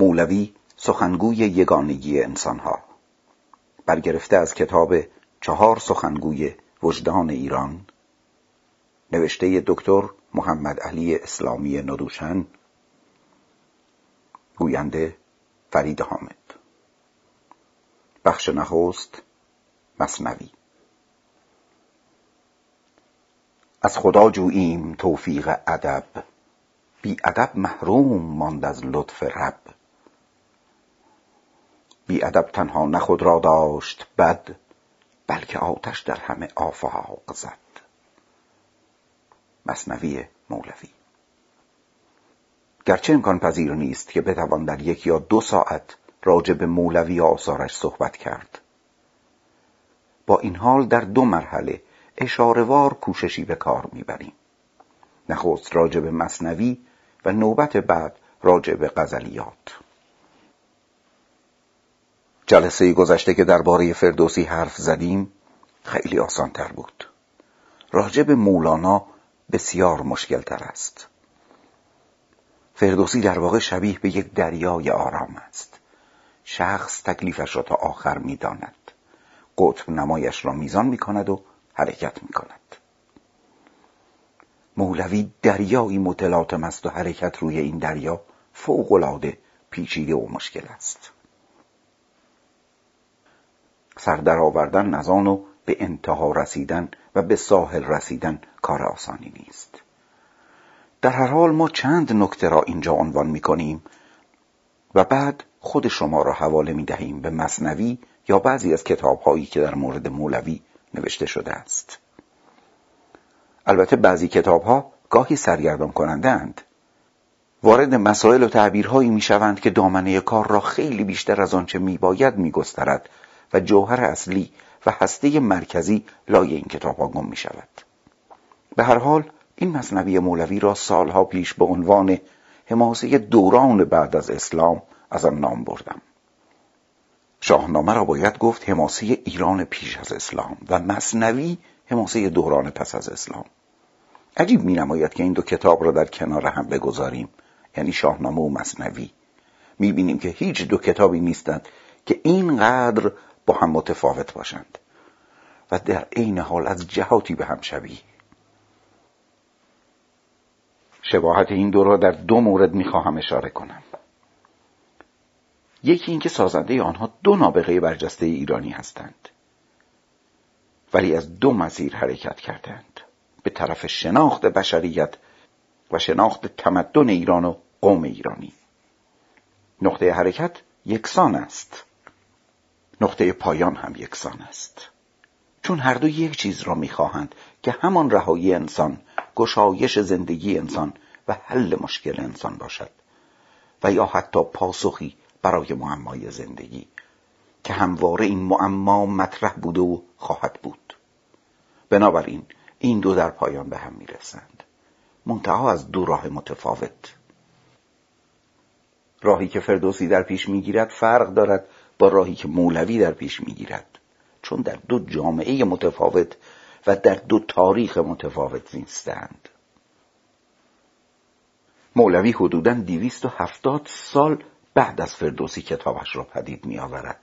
مولوی سخنگوی یگانگی انسانها برگرفته از کتاب چهار سخنگوی وجدان ایران نوشته دکتر محمد علی اسلامی ندوشن گوینده فرید حامد. بخش نخست مصنوی. از خدا جوییم توفیق ادب بی ادب محروم ماند از لطف رب. بی ادب تنها نه خود را داشت بد بلکه آتش در همه آفاق زد. مصنوی مولوی گرچه امکان پذیر نیست که بتوان در یک یا دو ساعت راجع به مولوی آثارش صحبت کرد. با این حال در دو مرحله اشارهوار کوششی به کار می‌بریم. نخست راجع به مصنوی و نوبت بعد راجع به غزلیات. جلسه گذشته که درباره فردوسی حرف زدیم خیلی آسان تر بود. راجع به مولانا بسیار مشکل تر است. فردوسی در واقع شبیه به یک دریای آرام است. شخص تکلیفش را تا آخر می‌داند. قطب نمایش را میزان می کند و حرکت می کند مولوی دریایی متلاطم است و حرکت روی این دریا فوقالعاده پیچیده و مشکل است. سر آوردن از آن و به انتها رسیدن و به ساحل رسیدن کار آسانی نیست. در هر حال ما چند نکته را اینجا عنوان می کنیم و بعد خود شما را حواله می دهیم به مصنوی یا بعضی از کتاب هایی که در مورد مولوی نوشته شده است. البته بعضی کتاب ها گاهی سرگردان کننده اند. وارد مسائل و تعبیرهایی می شوند که دامنه کار را خیلی بیشتر از آنچه می باید می و جوهر اصلی و هسته مرکزی لای این کتاب گم می شود به هر حال این مصنوی مولوی را سالها پیش به عنوان حماسه دوران بعد از اسلام از آن نام بردم. شاهنامه را باید گفت حماسه ایران پیش از اسلام و مصنوی حماسه دوران پس از اسلام. عجیب می نماید که این دو کتاب را در کنار هم بگذاریم یعنی شاهنامه و مصنوی. می بینیم که هیچ دو کتابی نیستند که اینقدر هم متفاوت باشند. و در عین حال از جهاتی به هم شبیه. شباهت این دو را در دو مورد می‌خواهم اشاره کنم. یکی اینکه سازنده آنها دو نابغه برجسته ایرانی هستند. ولی از دو مسیر حرکت کردند. به طرف شناخت بشریت و شناخت تمدن ایران و قوم ایرانی. نقطه حرکت یکسان است. نقطه پایان هم یکسان است. چون هر دو یک چیز را می‌خواهند که همان رهایی انسان گشایش زندگی انسان و حل مشکل انسان باشد. و یا حتی پاسخی برای معمای زندگی که همواره این معما مطرح بوده و خواهد بود. بنابراین این دو در پایان به هم می‌رسند. منتها از دو راه متفاوت. راهی که فردوسی در پیش می‌گیرد فرق دارد با راهی که مولوی در پیش می‌گیرد. چون در دو جامعه متفاوت و در دو تاریخ متفاوت نیستند. مولوی حدوداً دیویست و هفتاد سال بعد از فردوسی کتابش را پدید می آورد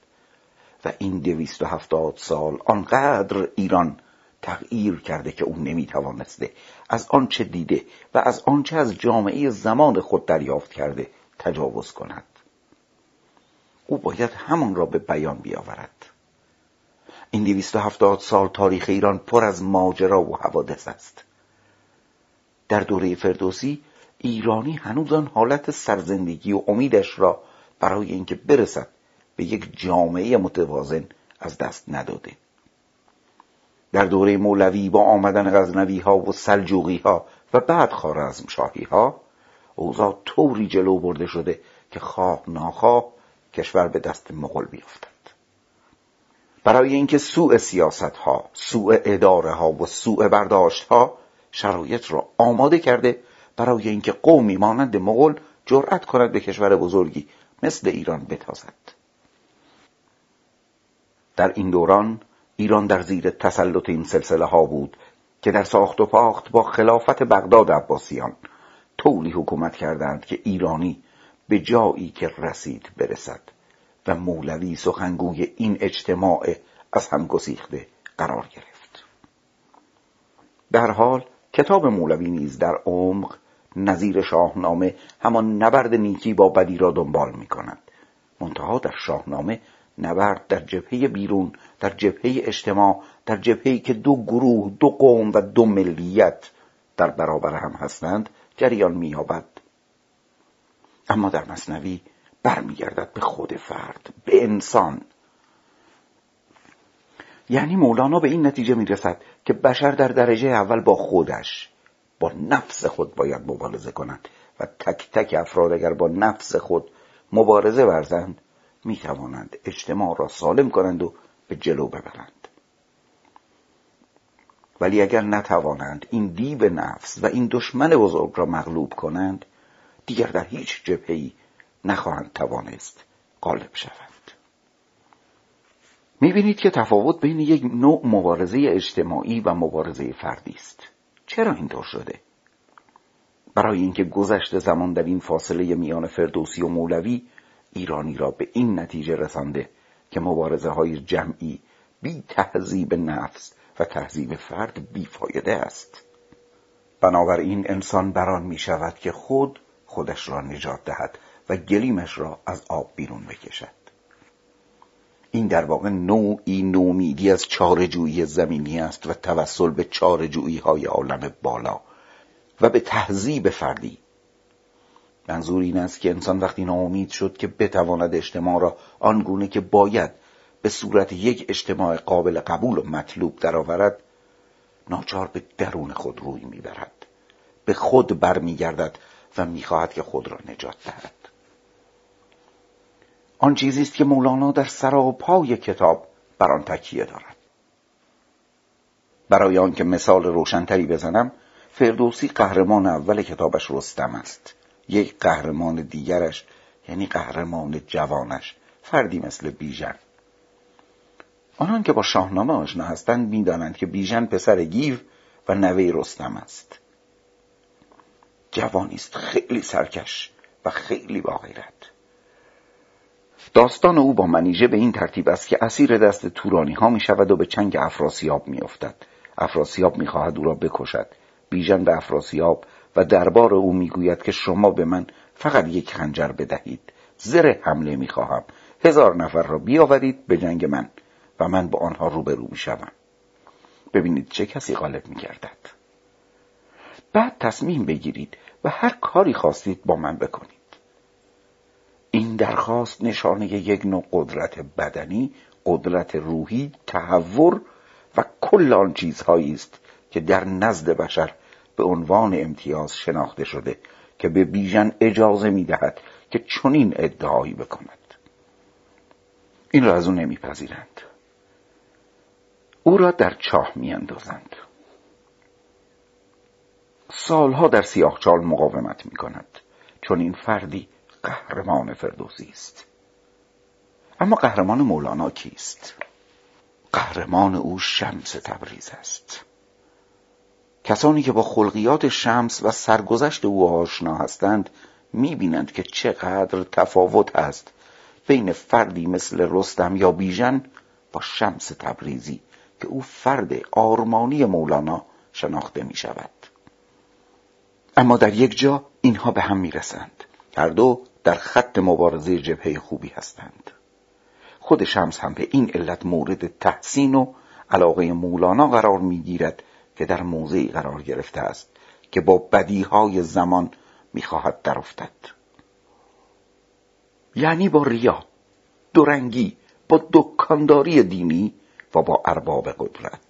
و این دویست و هفتاد سال آنقدر ایران تغییر کرده که او نمی توانسته از آنچه دیده و از آنچه از جامعه زمان خود دریافت کرده تجاوز کند. او باید همان را به بیان بیاورد. این دویست و هفتاد سال تاریخ ایران پر از ماجرا و حوادث است. در دوره فردوسی ایرانی هنوز آن حالت سرزندگی و امیدش را برای اینکه برسد به یک جامعه متوازن از دست نداده. در دوره مولوی با آمدن غزنوی ها و سلجوقی ها و بعد خارزم شاهی ها اوضاع طوری جلو برده شده که خواه ناخواه کشور به دست مغل بیفتد برای اینکه سوء سیاست ها سوء اداره ها و سوء برداشت ها شرایط را آماده کرده برای اینکه قومی مانند مغل جرأت کند به کشور بزرگی مثل ایران بتازد. در این دوران ایران در زیر تسلط این سلسله ها بود که در ساخت و پاخت با خلافت بغداد عباسیان طوری حکومت کردند که ایرانی به جایی که رسید برسد و مولوی سخنگوی این اجتماع از هم گسیخته قرار گرفت. در حال کتاب مولوی نیز در عمق نظیر شاهنامه همان نبرد نیکی با بدی را دنبال می کند منتها در شاهنامه نبرد در جبهه بیرون در جبهه اجتماع در جبهه که دو گروه دو قوم و دو ملیت در برابر هم هستند جریان مییابد. اما در مصنوی برمیگردد به خود فرد به انسان. یعنی مولانا به این نتیجه می‌رسد که بشر در درجه اول با خودش با نفس خود باید مبارزه کند و تک تک افراد اگر با نفس خود مبارزه ورزند می توانند اجتماع را سالم کنند و به جلو ببرند. ولی اگر نتوانند این دیو نفس و این دشمن بزرگ را مغلوب کنند دیگر در هیچ جبهه‌ای نخواهند توانست غالب شوند. می‌بینید که تفاوت بین یک نوع مبارزه اجتماعی و مبارزه فردی است. چرا اینطور شده؟ برای اینکه گذشت زمان در این فاصله میان فردوسی و مولوی ایرانی را به این نتیجه رسانده که مبارزه های جمعی بی تهذیب نفس و تهذیب فرد بیفایده است. بنابراین انسان بران می شود که خود خودش را نجات دهد و گلیمش را از آب بیرون بکشد. این در واقع نوعی نومیدی از چارجویی زمینی است و توسل به چارجویی های عالم بالا و به تهذیب فردی. منظور این است که انسان وقتی ناامید شد که بتواند اجتماع را آنگونه که باید به صورت یک اجتماع قابل قبول و مطلوب درآورد ناچار به درون خود روی می‌برد به خود برمیگردد و می‌خواهد که خود را نجات دهد. آن چیزی است که مولانا در سراپای کتاب بر آن تکیه دارد. برای آنکه مثال روشنتری بزنم فردوسی قهرمان اول کتابش رستم است. یک قهرمان دیگرش یعنی قهرمان جوانش فردی مثل بیژن. آنان که با شاهنامه آشنا هستند می‌دانند که بیژن پسر گیو و نوه رستم است. جوانی است خیلی سرکش و خیلی با غیرت داستان او با منیژه به این ترتیب است که اسیر دست تورانی ها می شود و به چنگ افراسیاب می افتد. افراسیاب می خواهد او را بکشد. بیژن به افراسیاب و دربار او می گوید که شما به من فقط یک خنجر بدهید. زر حمله می خواهم. هزار نفر را بیاورید به جنگ من و من با آنها روبرو می شوم. ببینید چه کسی غالب می گردد. بعد تصمیم بگیرید و هر کاری خواستید با من بکنید. این درخواست نشانه یک نوع قدرت بدنی قدرت روحی تحور و کل آن چیزهایی است که در نزد بشر به عنوان امتیاز شناخته شده که به بیژن اجازه می‌دهد که چنین ادعایی بکند. این را از او نمیپذیرند. او را در چاه میاندازند. سالها در سیاهچال مقاومت می کند چون این فردی قهرمان فردوسی است. اما قهرمان مولانا کیست؟ قهرمان او شمس تبریز است. کسانی که با خلقیات شمس و سرگذشت او آشنا هستند می‌بینند که چقدر تفاوت است بین فردی مثل رستم یا بیژن با شمس تبریزی که او فرد آرمانی مولانا شناخته می شود اما در یک جا اینها به هم می رسند هر دو در خط مبارزه جبهه خوبی هستند. خود شمس هم به این علت مورد تحسین و علاقه مولانا قرار می‌گیرد که در موضعی قرار گرفته است که با بدیهای زمان می‌خواهد درافتد. یعنی با ریا دورنگی با دکانداری دینی و با ارباب قدرت.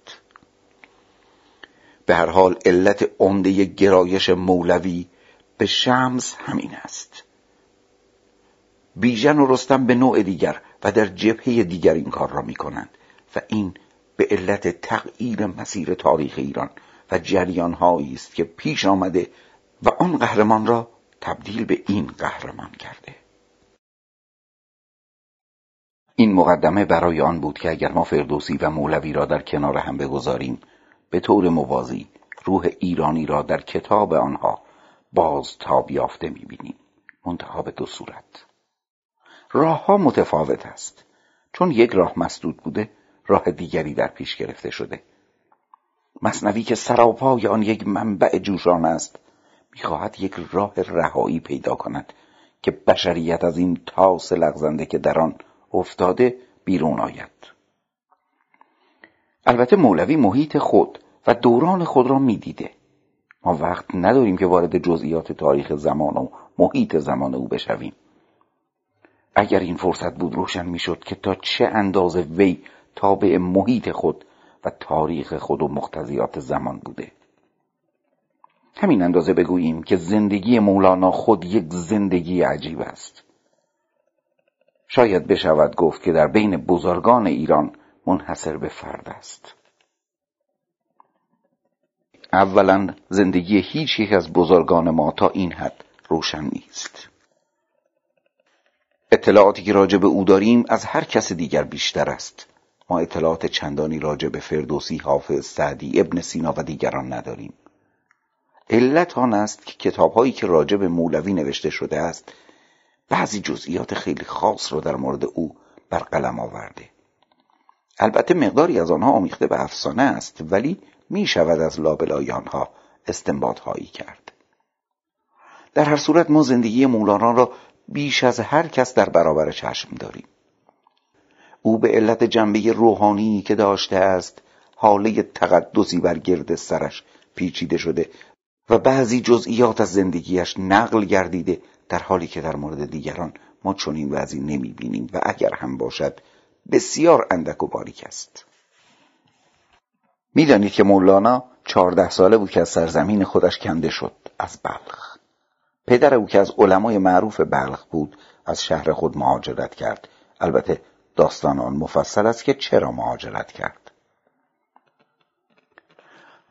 به هر حال علت عمده گرایش مولوی به شمس همین است. بیژن و رستم به نوع دیگر و در جبهه دیگر این کار را می کنند و این به علت تغییر مسیر تاریخ ایران و جریان است که پیش آمده و آن قهرمان را تبدیل به این قهرمان کرده. این مقدمه برای آن بود که اگر ما فردوسی و مولوی را در کنار هم بگذاریم به طور موازی روح ایرانی را در کتاب آنها باز تاب یافته می‌بینیم. منتها به دو صورت. راه ها متفاوت است. چون یک راه مسدود بوده راه دیگری در پیش گرفته شده. مصنوی که سراپای آن یک منبع جوشان است می‌خواهد یک راه رهایی پیدا کند که بشریت از این تاس لغزنده که در آن افتاده بیرون آید. البته مولوی محیط خود و دوران خود را می‌دیده. ما وقت نداریم که وارد جزئیات تاریخ زمان و محیط زمان او بشویم. اگر این فرصت بود روشن می‌شد که تا چه اندازه وی تابع محیط خود و تاریخ خود و مقتضیات زمان بوده. همین اندازه بگوییم که زندگی مولانا خود یک زندگی عجیب است. شاید بشود گفت که در بین بزرگان ایران منحصر به فرد است. اولا زندگی هیچ یک از بزرگان ما تا این حد روشن نیست. اطلاعاتی که راجع به او داریم از هر کس دیگر بیشتر است. ما اطلاعات چندانی راجع به فردوسی حافظ سعدی ابن سینا و دیگران نداریم. علت آن است که کتابهایی که راجع به مولوی نوشته شده است بعضی جزئیات خیلی خاص را در مورد او بر قلم آورده. البته مقداری از آنها آمیخته به افسانه است ولی می شود از لابلای آنها استنباط هایی کرد. در هر صورت ما زندگی مولانا را بیش از هر کس در برابر چشم داریم. او به علت جنبه روحانی که داشته است حاله تقدسی بر گرد سرش پیچیده شده و بعضی جزئیات از زندگیش نقل گردیده در حالی که در مورد دیگران ما چنین وضعی نمی بینیم و اگر هم باشد بسیار اندک و باریک است. می‌دانید که مولانا چهارده ساله بود که از سرزمین خودش کنده شد از بلخ. پدر او که از علمای معروف بلخ بود از شهر خود مهاجرت کرد. البته داستان آن مفصل است که چرا مهاجرت کرد.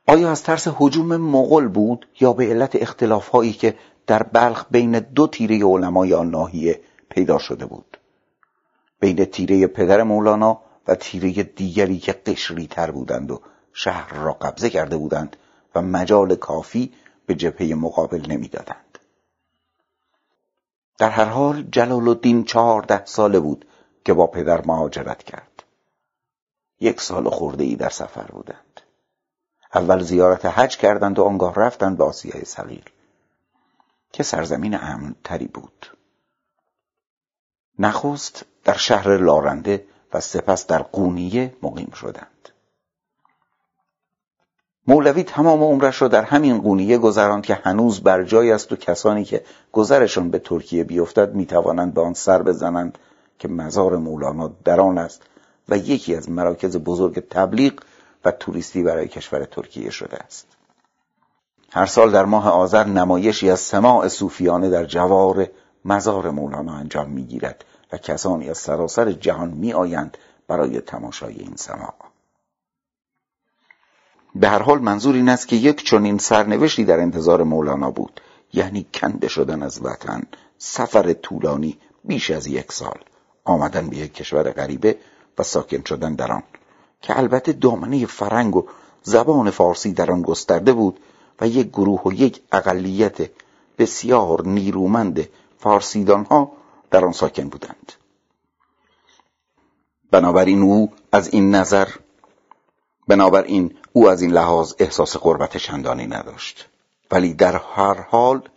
آیا از ترس حجوم مغل بود یا به علت اختلاف هایی که در بلخ بین دو تیره علمای آن ناحیه پیدا شده بود؟ بین تیره پدر مولانا و تیره دیگری که قشری تر بودند و شهر را قبضه کرده بودند و مجال کافی به جبهه مقابل نمی‌دادند. در هر حال جلال الدین چهارده ساله بود که با پدر مهاجرت کرد. یک سال خورده ای در سفر بودند. اول زیارت حج کردند و آنگاه رفتند به آسیای صغیر که سرزمین امن تری بود. نخست در شهر لارنده و سپس در قونیه مقیم شدند. مولوی تمام عمرش را در همین قونیه گذراند که هنوز بر جای است و کسانی که گذرشان به ترکیه بیفتد می‌توانند به آن سر بزنند که مزار مولانا در آن است و یکی از مراکز بزرگ تبلیغ و توریستی برای کشور ترکیه شده است هر سال در ماه آذر نمایشی از سماع صوفیانه در جوار مزار مولانا انجام می‌گیرد و کسانی از سراسر جهان می آیند برای تماشای این سماع. به هر حال منظور این است که یک چنین سرنوشتی در انتظار مولانا بود یعنی کنده شدن از وطن سفر طولانی بیش از یک سال آمدن به یک کشور غریبه و ساکن شدن در آن که البته دامنه فرنگ و زبان فارسی در آن گسترده بود و یک گروه و یک اقلیت بسیار نیرومند فارسیدان ها در آن ساکن بودند. بنابراین او از این نظر بنابراین او از این لحاظ احساس قربت چندانی نداشت. ولی در هر حال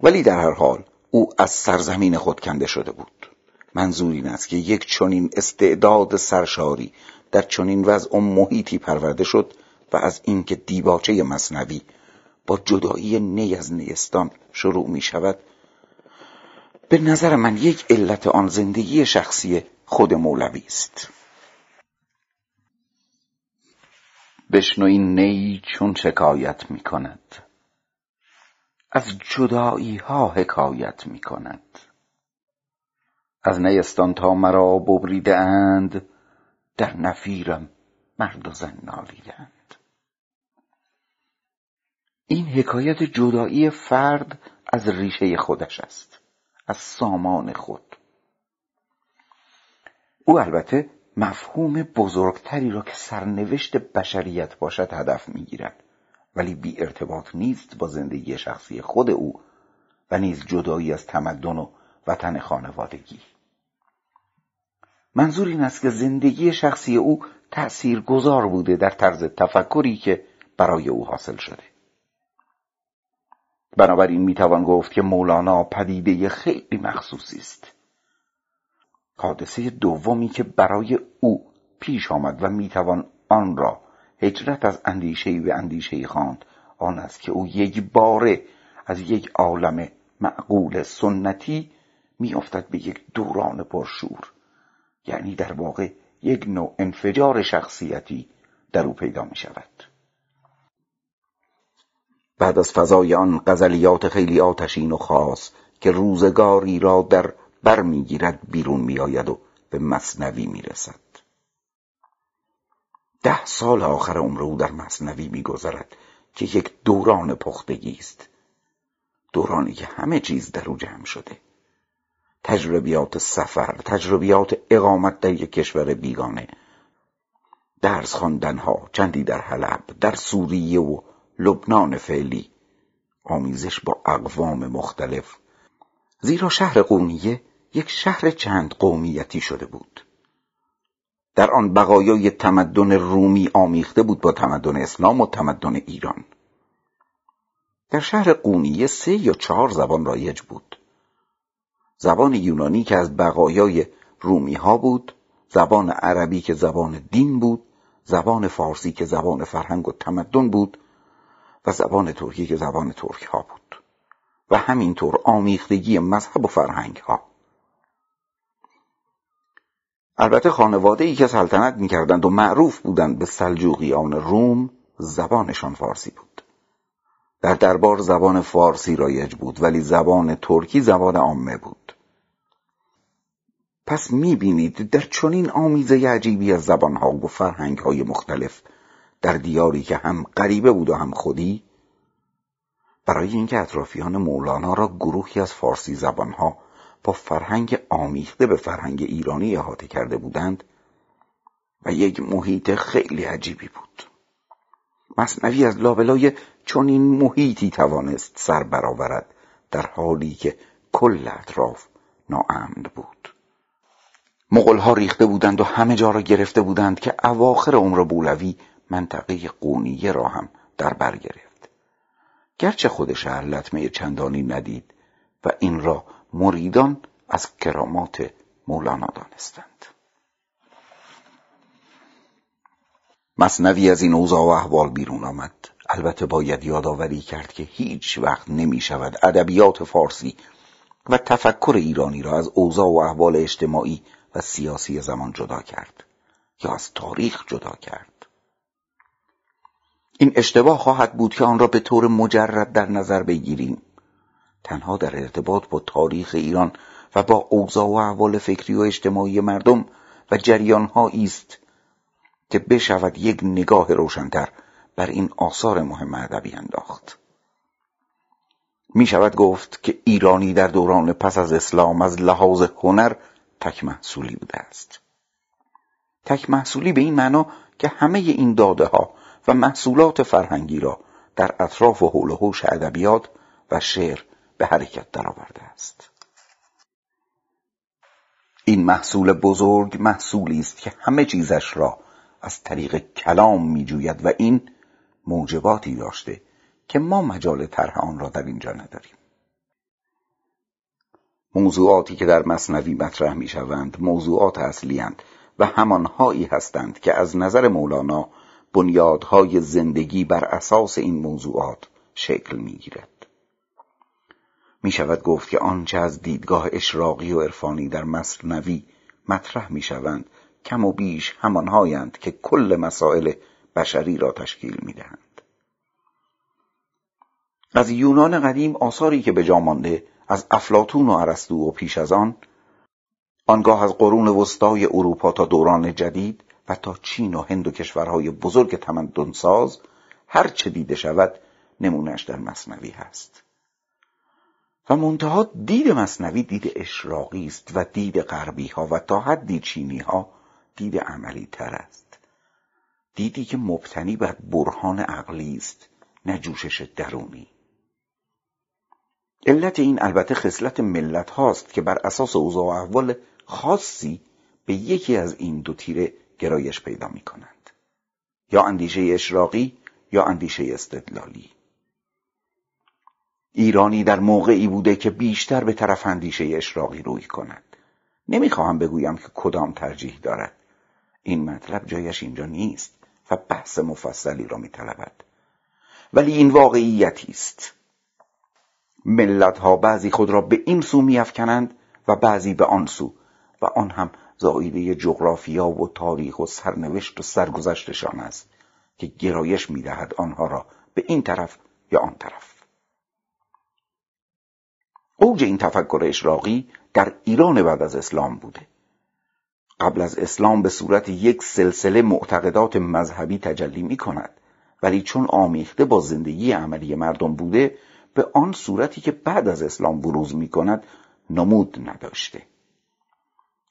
ولی در هر حال او از سرزمین خود کنده شده بود. منظور این است که یک چنین استعداد سرشاری در چنین وضع و محیطی پرورده شد و از اینکه دیباچه مصنوی با جدایی نی از نیستان شروع می شود به نظر من یک علت آن زندگی شخصی خود مولوی است. بشنو این نی چون شکایت می کند از جدایی ها حکایت می کند از نیستان تا مرا ببریده اند در نفیرم مرد و زن نالیدند. این حکایت جدایی فرد از ریشه خودش است. از سامان خود. او البته مفهوم بزرگتری را که سرنوشت بشریت باشد هدف می‌گیرد ولی بی ارتباط نیست با زندگی شخصی خود او و نیز جدایی از تمدن و وطن خانوادگی. منظور این است که زندگی شخصی او تأثیر گذار بوده در طرز تفکری که برای او حاصل شده. بنابراین می‌توان گفت که مولانا پدیده خیلی مخصوصی است. حادثه دومی که برای او پیش آمد و می‌توان آن را هجرت از اندیشه به اندیشه خواند آن است که او یک باره از یک عالم معقول سنتی میافتد به یک دوران پرشور یعنی در واقع یک نوع انفجار شخصیتی در او پیدا می شود بعد از فضای آن غزلیات خیلی آتشین و خاص که روزگاری را در بر می‌گیرد بیرون میآید و به مصنوی می‌رسد. ده سال آخر عمر او در مصنوی میگذرد که یک دوران پختگی است. دورانی که همه چیز در او جمع شده. تجربیات سفر تجربیات اقامت در یک کشور بیگانه. درس ها چندی در حلب در سوریه و لبنان فعلی. آمیزش با اقوام مختلف. زیرا شهر قونیه یک شهر چند قومیتی شده بود. در آن بقایای تمدن رومی آمیخته بود با تمدن اسلام و تمدن ایران. در شهر قونیه سه یا چهار زبان رایج بود. زبان یونانی که از بقایای رومی ها بود زبان عربی که زبان دین بود زبان فارسی که زبان فرهنگ و تمدن بود و زبان ترکی که زبان ترک ها بود. و همینطور آمیختگی مذهب و فرهنگ ها البته خانواده ای که سلطنت می‌کردند و معروف بودند به سلجوقیان روم زبانشان فارسی بود. در دربار زبان فارسی رایج بود ولی زبان ترکی زبان عامه بود. پس می‌بینید در چنین آمیزه عجیبی از زبانها و فرهنگهای مختلف در دیاری که هم غریبه بود و هم خودی برای اینکه اطرافیان مولانا را گروهی از فارسی زبانها با فرهنگ آمیخته به فرهنگ ایرانی احاطه کرده بودند و یک محیط خیلی عجیبی بود. مصنوی از لابلای این محیطی توانست سر برآورد در حالی که کل اطراف ناامن بود. مغلها ریخته بودند و همه جا را گرفته بودند که اواخر عمر بولوی منطقه قونیه را هم در بر گرفت. گرچه خودش لطمه چندانی ندید و این را مریدان از کرامات مولانا دانستند. مصنوی از این اوضاع و احوال بیرون آمد. البته باید یادآوری کرد که هیچ وقت نمی شود ادبیات فارسی و تفکر ایرانی را از اوضاع و احوال اجتماعی و سیاسی زمان جدا کرد یا از تاریخ جدا کرد. این اشتباه خواهد بود که آن را به طور مجرد در نظر بگیریم. تنها در ارتباط با تاریخ ایران و با اوضاع و احوال فکری و اجتماعی مردم و جریانهایی است که بشود یک نگاه روشنتر بر این آثار مهم ادبی انداخت. می شود گفت که ایرانی در دوران پس از اسلام از لحاظ هنر تک محصولی بوده است. تک محصولی به این معنا که همه این داده ها و محصولات فرهنگی را در اطراف و حول و حوش ادبیات و شعر به حرکت درآورده است. این محصول بزرگ محصولی است که همه چیزش را از طریق کلام میجوید و این موجباتی داشته که ما مجال طرح آن را در اینجا نداریم. موضوعاتی که در مصنوی مطرح می‌شوند موضوعات اصلی و همانهایی هستند که از نظر مولانا بنیادهای زندگی بر اساس این موضوعات شکل می‌گیرد می شود گفت که آنچه از دیدگاه اشراقی و عرفانی در مصنوی مطرح می شوند کم و بیش همانهایند که کل مسائل بشری را تشکیل می دهند. از یونان قدیم آثاری که به جا مانده از افلاتون و ارسطو و پیش از آن آنگاه از قرون وسطای اروپا تا دوران جدید و تا چین و هند و کشورهای بزرگ تمدنساز هر چه دیده شود نمونش در مصنوی هست. و منتها دید مصنوی دید اشراقی است و دید غربی ها و تا حدی چینی ها دید عملی تر است. دیدی که مبتنی بر برهان عقلی است نه جوشش درونی. علت این البته خصلت ملت هاست که بر اساس اوضاع و احوال خاصی به یکی از این دو تیره گرایش پیدا می کنند یا اندیشه اشراقی یا اندیشه استدلالی. ایرانی در موقعی بوده که بیشتر به طرف اندیشه اشراقی روی کند. نمی‌خواهم بگویم که کدام ترجیح دارد. این مطلب جایش اینجا نیست و بحث مفصلی را میطلبد. ولی این واقعیتی است. ملت ها بعضی خود را به این سو میافکنند و بعضی به آن سو و آن هم زایده جغرافیا و تاریخ و سرنوشت و سرگذشتشان است که گرایش می‌دهد آنها را به این طرف یا آن طرف. اوج این تفکر اشراقی در ایران بعد از اسلام بوده. قبل از اسلام به صورت یک سلسله معتقدات مذهبی تجلی می کند ولی چون آمیخته با زندگی عملی مردم بوده به آن صورتی که بعد از اسلام بروز می کند نمود نداشته.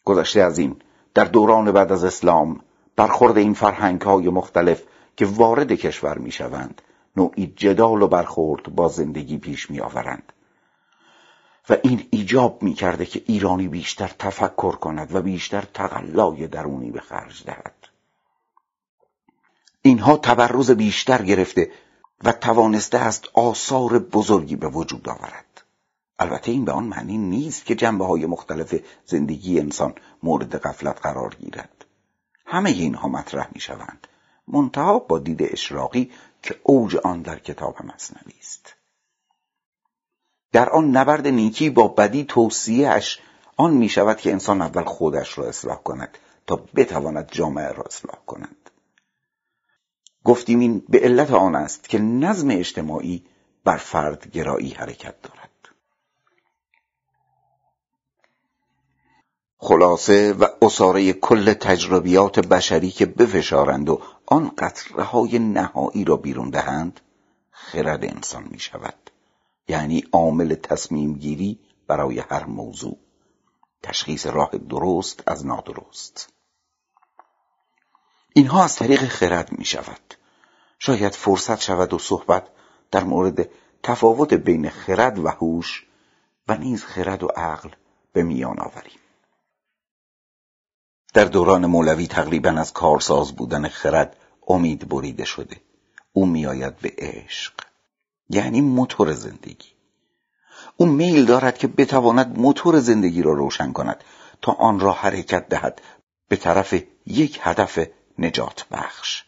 گذشته از این. در دوران بعد از اسلام برخورد این فرهنگ های مختلف که وارد کشور می شوند نوعی جدال و برخورد با زندگی پیش می آورند و این ایجاب می کرده که ایرانی بیشتر تفکر کند و بیشتر تقلای درونی به خرج دهد. اینها تبرز بیشتر گرفته و توانسته است آثار بزرگی به وجود آورد. البته این به آن معنی نیست که جنبه های مختلف زندگی انسان مورد غفلت قرار گیرد. همه اینها مطرح می شوند منتها با دید اشراقی که اوج آن در کتاب مصنوی است. در آن نبرد نیکی با بدی توصیهش آن می شود که انسان اول خودش را اصلاح کند تا بتواند جامعه را اصلاح کند. گفتیم این به علت آن است که نظم اجتماعی بر فرد گرایی حرکت دارد. خلاصه و اصاره کل تجربیات بشری که بفشارند و آن قطره های نهایی را بیرون دهند خرد انسان می شود یعنی عامل تصمیم گیری برای هر موضوع. تشخیص راه درست از نادرست. اینها از طریق خرد می شود شاید فرصت شود و صحبت در مورد تفاوت بین خرد و هوش و نیز خرد و عقل به میان آوریم. در دوران مولوی تقریبا از کارساز بودن خرد امید بریده شده. او میآید به عشق. یعنی موتور زندگی. او میل دارد که بتواند موتور زندگی را روشن کند تا آن را حرکت دهد به طرف یک هدف نجات بخش.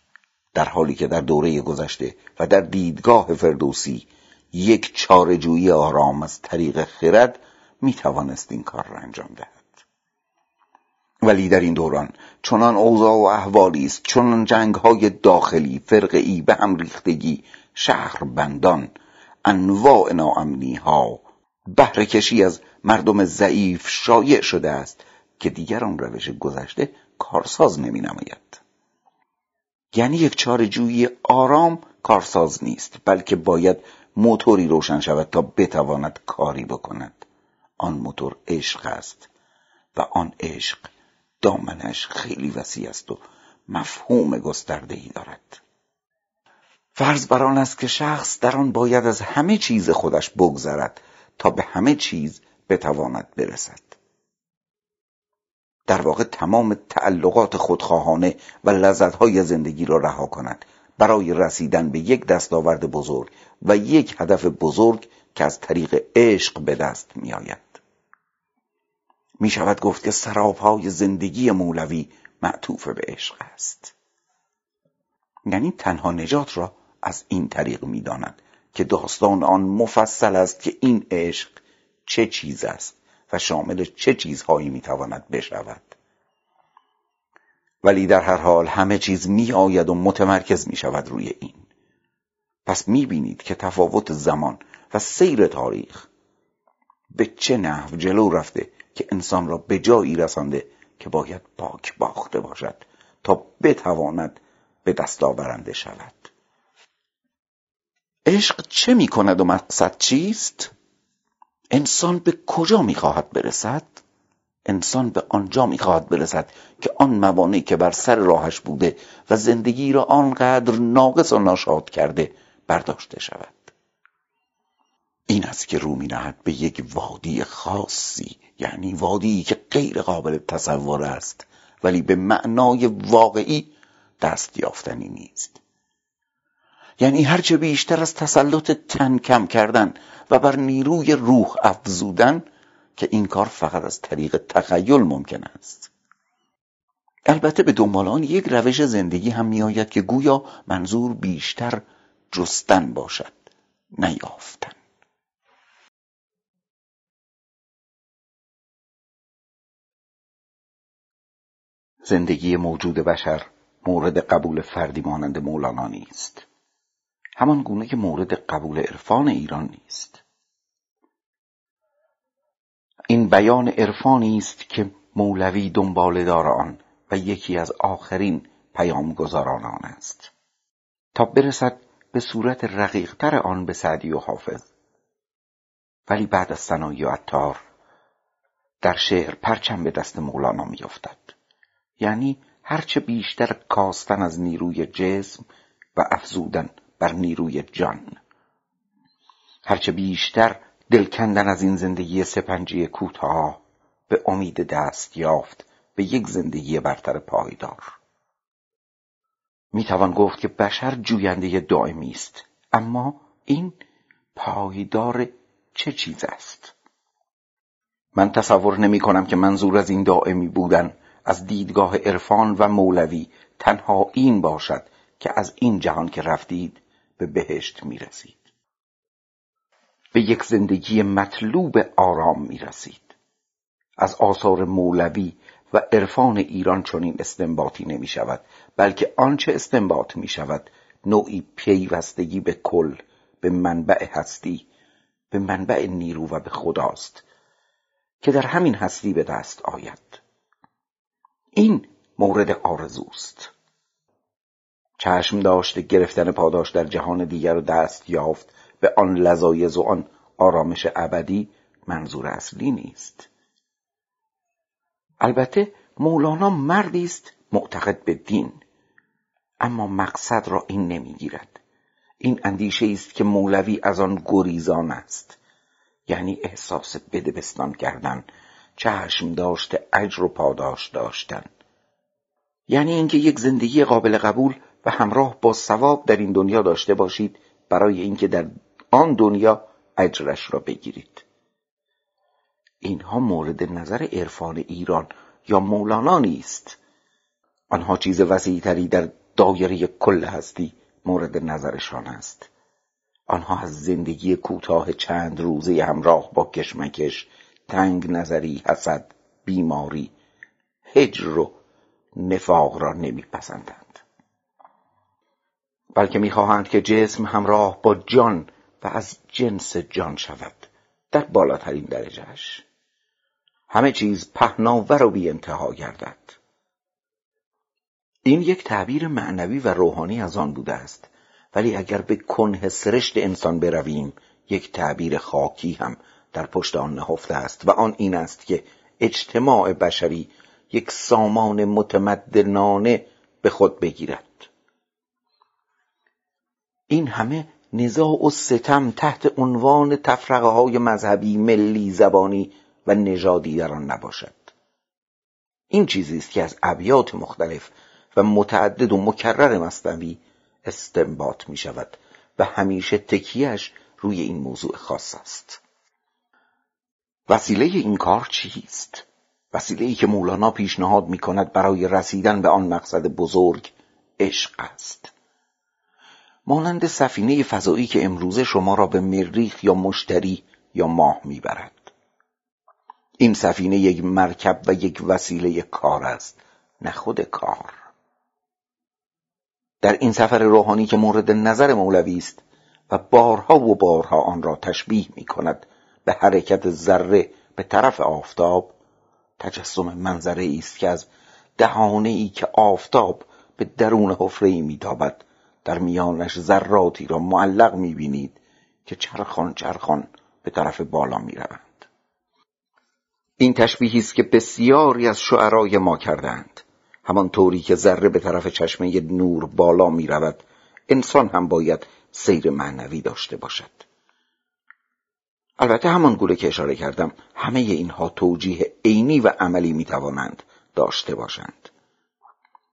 در حالی که در دوره گذشته و در دیدگاه فردوسی یک چارجویی آرام از طریق خرد می توانست این کار را انجام دهد. ولی در این دوران چنان اوضاع و احوالی است چنان جنگ های داخلی فرقی به هم ریختگی شهر بندان انواع ناامنی ها بهره کشی از مردم ضعیف شایع شده است که دیگر آن روش گذشته کارساز نمی نماید یعنی یک چارجویی آرام کارساز نیست بلکه باید موتوری روشن شود تا بتواند کاری بکند. آن موتور عشق است و آن عشق دامنش خیلی وسیع است و مفهوم گسترده ای دارد فرض بر آن است که شخص در آن باید از همه چیز خودش بگذرد تا به همه چیز بتواند برسد در واقع تمام تعلقات خودخواهانه و لذتهای زندگی را رها کند برای رسیدن به یک دستاورد بزرگ و یک هدف بزرگ که از طریق عشق به دست می آید. می شود گفت که سرابهای زندگی مولوی معطوف به عشق است. یعنی تنها نجات را از این طریق می داند که داستان آن مفصل است که این عشق چه چیز است و شامل چه چیزهایی می‌تواند بشود. ولی در هر حال همه چیز می آید و متمرکز می شود روی این. پس می بینید که تفاوت زمان و سیر تاریخ به چه نحو جلو رفته که انسان را به جایی رسانده که باید پاک باخته باشد تا بتواند به دست آورنده شود عشق چه می کند و مقصد چیست؟ انسان به کجا می خواهد برسد؟ انسان به آنجا می خواهد برسد که آن موانعی که بر سر راهش بوده و زندگی را آنقدر ناقص و ناشاد کرده برداشته شود این است که رو نهد به یک وادی خاصی یعنی وادی که غیر قابل تصور است ولی به معنای واقعی دست یافتنی نیست. یعنی هرچه بیشتر از تسلط تن کم کردن و بر نیروی روح افزودن که این کار فقط از طریق تخیل ممکن است. البته به دنبال آن یک روش زندگی هم میآید که گویا منظور بیشتر جستن باشد نیافتن. زندگی موجود بشر مورد قبول فردی مانند مولانا نیست. همان گونه که مورد قبول عرفان ایران نیست. این بیان عرفانی است که مولوی دنبالهدار آن و یکی از آخرین پیامگذاران آن است. تا برسد به صورت رقیقتر آن به سعدی و حافظ. ولی بعد از سنایی و عطار در شعر پرچم به دست مولانا میافتد. یعنی هرچه بیشتر کاستن از نیروی جسم و افزودن بر نیروی جان. هرچه بیشتر دل کندن از این زندگی سپنجی کوتاه به امید دست یافت به یک زندگی برتر پایدار. می‌توان گفت که بشر جوینده دائمی است اما این پایدار چه چیز است؟ من تصور نمی کنم که منظور از این دائمی بودن از دیدگاه عرفان و مولوی تنها این باشد که از این جهان که رفتید به بهشت می رسید به یک زندگی مطلوب آرام می رسید از آثار مولوی و عرفان ایران چنین استنباطی نمی شود بلکه آنچه استنباط می شود نوعی پیوستگی به کل به منبع هستی به منبع نیرو و به خداست که در همین هستی به دست آید. این مورد آرزوست. چشم داشته گرفتن پاداش در جهان دیگر و دست یافت به آن لذایز و آن آرامش ابدی منظور اصلی نیست. البته مولانا مردی است معتقد به دین اما مقصد را این نمی‌گیرد. این اندیشه است که مولوی از آن گریزان است یعنی احساس بدبستان کردن چشم داشته اجر و پاداش داشتن. یعنی اینکه یک زندگی قابل قبول و همراه با ثواب در این دنیا داشته باشید برای اینکه در آن دنیا اجرش را بگیرید. اینها مورد نظر عرفان ایران یا مولانا نیست. آنها چیز وسیعتری در دایره کل هستی مورد نظرشان است. آنها از زندگی کوتاه چند روزه همراه با کشمکش تنگ نظری حسد بیماری هجر و نفاق را نمیپسندند. بلکه می‌خواهند که جسم همراه با جان و از جنس جان شود در بالاترین درجهش همه چیز پهناور و بی انتها گردد. این یک تعبیر معنوی و روحانی از آن بوده است. ولی اگر به کنه سرشت انسان برویم یک تعبیر خاکی هم در پشت آن نهفته است و آن این است که اجتماع بشری یک سامان متمدنانه به خود بگیرد. این همه نزاع و ستم تحت عنوان تفرقه های مذهبی ملی زبانی و نژادی در آن نباشد. این چیزی است که از ابیات مختلف و متعدد و مکرر مصنوی استنباط می شود و همیشه تکیهش روی این موضوع خاص است. وسیله این کار چیست؟ وسیله ای که مولانا پیشنهاد می کند برای رسیدن به آن مقصد بزرگ عشق است. مانند سفینه فضایی که امروزه شما را به مریخ یا مشتری یا ماه می‌برد. این سفینه یک مرکب و یک وسیله کار است نه خود کار. در این سفر روحانی که مورد نظر مولوی است و بارها و بارها آن را تشبیه می کند به حرکت ذره به طرف آفتاب. تجسم منظره است که از دهانه ای که آفتاب به درون حفره ای میتابد. در میانش ذراتی را معلق می‌بینید که چرخان چرخان به طرف بالا می‌روند. این تشبیهی است که بسیاری از شعرای ما کردند همان طوری که ذره به طرف چشمه نور بالا می‌رود انسان هم باید سیر معنوی داشته باشد. البته همان گونه که اشاره کردم همه اینها توجیه عینی و عملی می‌توانند داشته باشند.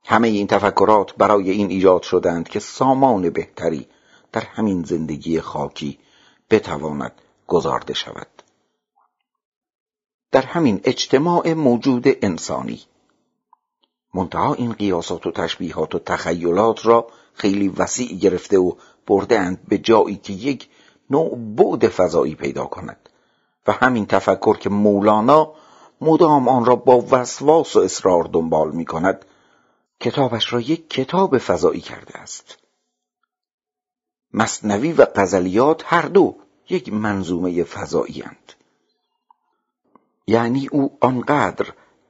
همه این تفکرات برای این ایجاد شدند که سامان بهتری در همین زندگی خاکی بتواند گذارده شود. در همین اجتماع موجود انسانی منتها این قیاسات و تشبیهات و تخیلات را خیلی وسیع گرفته و بردهاند به جایی که یک نوع بعد فضایی پیدا کند و همین تفکر که مولانا مدام آن را با وسواس و اصرار دنبال می کند کتابش را یک کتاب فضایی کرده است مصنوی و غزلیات هر دو یک منظومه فضایی اند. یعنی او آنقدر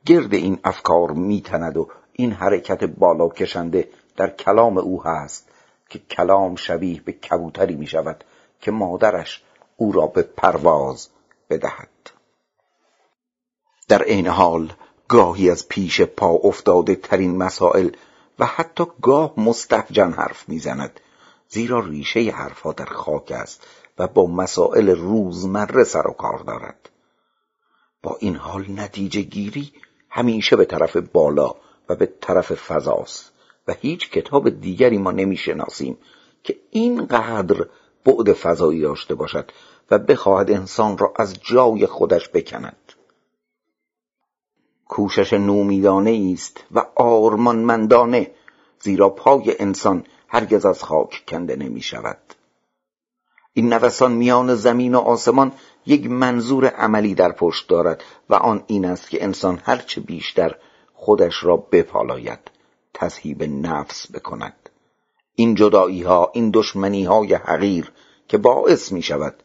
گرد این افکار میتند و این حرکت بالا کشنده در کلام او هست که کلام شبیه به کبوتری می شود که مادرش او را به پرواز بدهد. در این حال گاهی از پیش پا افتاده ترین مسائل و حتی گاه مستفجن حرف می‌زند زیرا ریشه حرفها در خاک است و با مسائل روزمره سر و کار دارد. با این حال نتیجه گیری همیشه به طرف بالا و به طرف فضاست و هیچ کتاب دیگری ما نمی‌شناسیم که اینقدر بعد فضایی داشته باشد و بخواهد انسان را از جای خودش بکند. کوشش نومیدانه است و آرمانمندانه زیرا پای انسان هرگز از خاک کنده نمی شود. این نوسان میان زمین و آسمان یک منظور عملی در پشت دارد و آن این است که انسان هرچه بیشتر خودش را بپالاید تذهیب نفس بکند. این جدایی ها این دشمنی های حقیر که باعث می شود